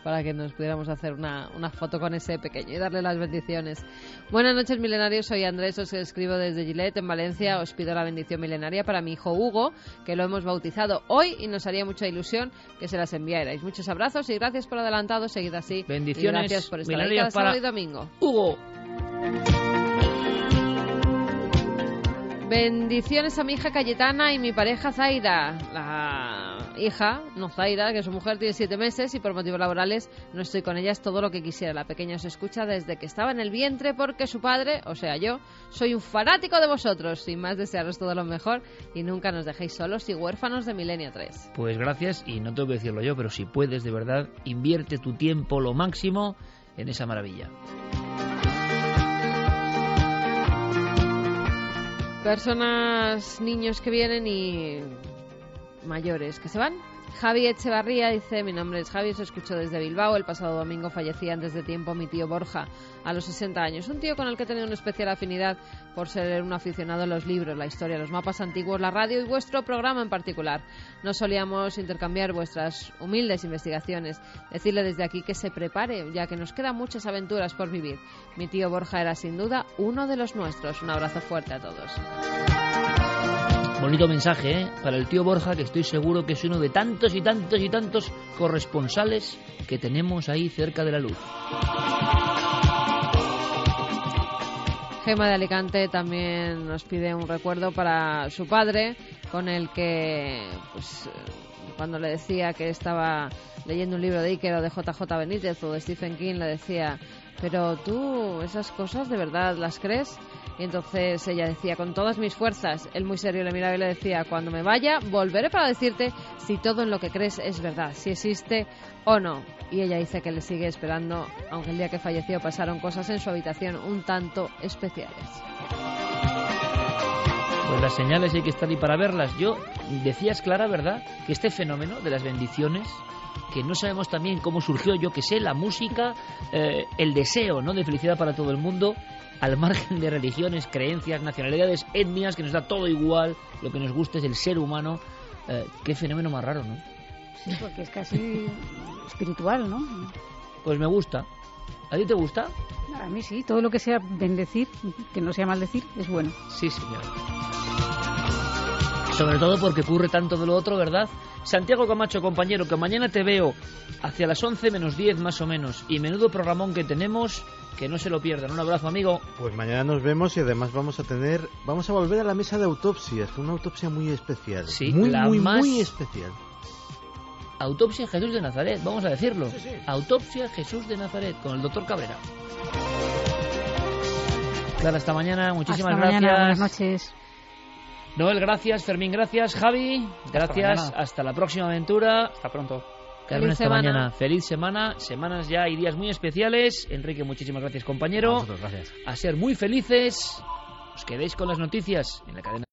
para que nos pudiéramos hacer una, una foto con ese pequeño y darle las bendiciones. Buenas noches, milenarios. Soy Andrés, os escribo desde Gillette, en Valencia. Os pido la bendición milenaria para mi hijo Hugo, que lo hemos bautizado hoy y nos haría mucha ilusión que se las enviarais. Muchos abrazos y gracias por adelantado. Seguid así. Bendiciones Y gracias por estar ahí cada sábado y domingo. Hugo. Bendiciones a mi hija Cayetana y mi pareja Zaida. La hija, no Zaida, que su mujer tiene siete meses y por motivos laborales no estoy con ellas todo lo que quisiera. La pequeña os escucha desde que estaba en el vientre porque su padre, o sea yo, soy un fanático de vosotros. Sin más desearos todo lo mejor y nunca nos dejéis solos y huérfanos de Milenio 3. Pues gracias y no tengo que decirlo yo, pero si puedes de verdad, invierte tu tiempo lo máximo en esa maravilla. Personas, niños que vienen y mayores que se van. Javi Echevarría dice, mi nombre es Javi, os escucho desde Bilbao. El pasado domingo fallecía antes de tiempo mi tío Borja, a los 60 años. Un tío con el que tenido una especial afinidad por ser un aficionado a los libros, la historia, los mapas antiguos, la radio y vuestro programa en particular. No solíamos intercambiar vuestras humildes investigaciones. Decirle desde aquí que se prepare, ya que nos quedan muchas aventuras por vivir. Mi tío Borja era sin duda uno de los nuestros. Un abrazo fuerte a todos. Bonito mensaje, ¿eh? Para el tío Borja, que estoy seguro que es uno de tantos y tantos y tantos corresponsales que tenemos ahí cerca de la luz. Gema de Alicante también nos pide un recuerdo para su padre, con el que, pues, eh, cuando le decía que estaba leyendo un libro de Iker o de JJ Benítez o de Stephen King, le decía, pero tú esas cosas de verdad las crees? Y entonces ella decía, con todas mis fuerzas, él muy serio le miraba y le decía, cuando me vaya, volveré para decirte si todo en lo que crees es verdad, si existe o no. Y ella dice que le sigue esperando, aunque el día que falleció pasaron cosas en su habitación un tanto especiales. Pues las señales hay que estar ahí para verlas. Yo decías, Clara, ¿verdad? Que este fenómeno de las bendiciones, que no sabemos también cómo surgió, yo que sé, la música, eh, el deseo, ¿no? De felicidad para todo el mundo, al margen de religiones, creencias, nacionalidades, etnias, que nos da todo igual, lo que nos gusta es el ser humano. Eh, qué fenómeno más raro, ¿no? Sí, porque es casi espiritual, ¿no? Pues me gusta. ¿A ti te gusta? A mí sí, todo lo que sea bendecir, que no sea maldecir, es bueno. Sí, señor. Sobre todo porque ocurre tanto de lo otro, ¿verdad? Santiago Camacho, compañero, que mañana te veo hacia las 11 menos 10 más o menos. Y menudo programón que tenemos, que no se lo pierdan. Un abrazo, amigo. Pues mañana nos vemos y además vamos a tener, vamos a volver a la mesa de autopsias, una autopsia muy especial. Sí, muy, la muy, más- muy especial. Autopsia Jesús de Nazaret, vamos a decirlo. Autopsia Jesús de Nazaret, con el doctor Cabrera. Clara, hasta mañana. Muchísimas Hasta gracias. mañana, buenas noches. Noel, gracias. Fermín, gracias. Javi, gracias. Hasta, la próxima aventura. Hasta pronto. Carmen, Feliz hasta semana. mañana. Feliz semana. Semanas ya y días muy especiales. Enrique, muchísimas gracias, compañero. A vosotros, gracias. A ser muy felices. Os quedéis con las noticias en la cadena.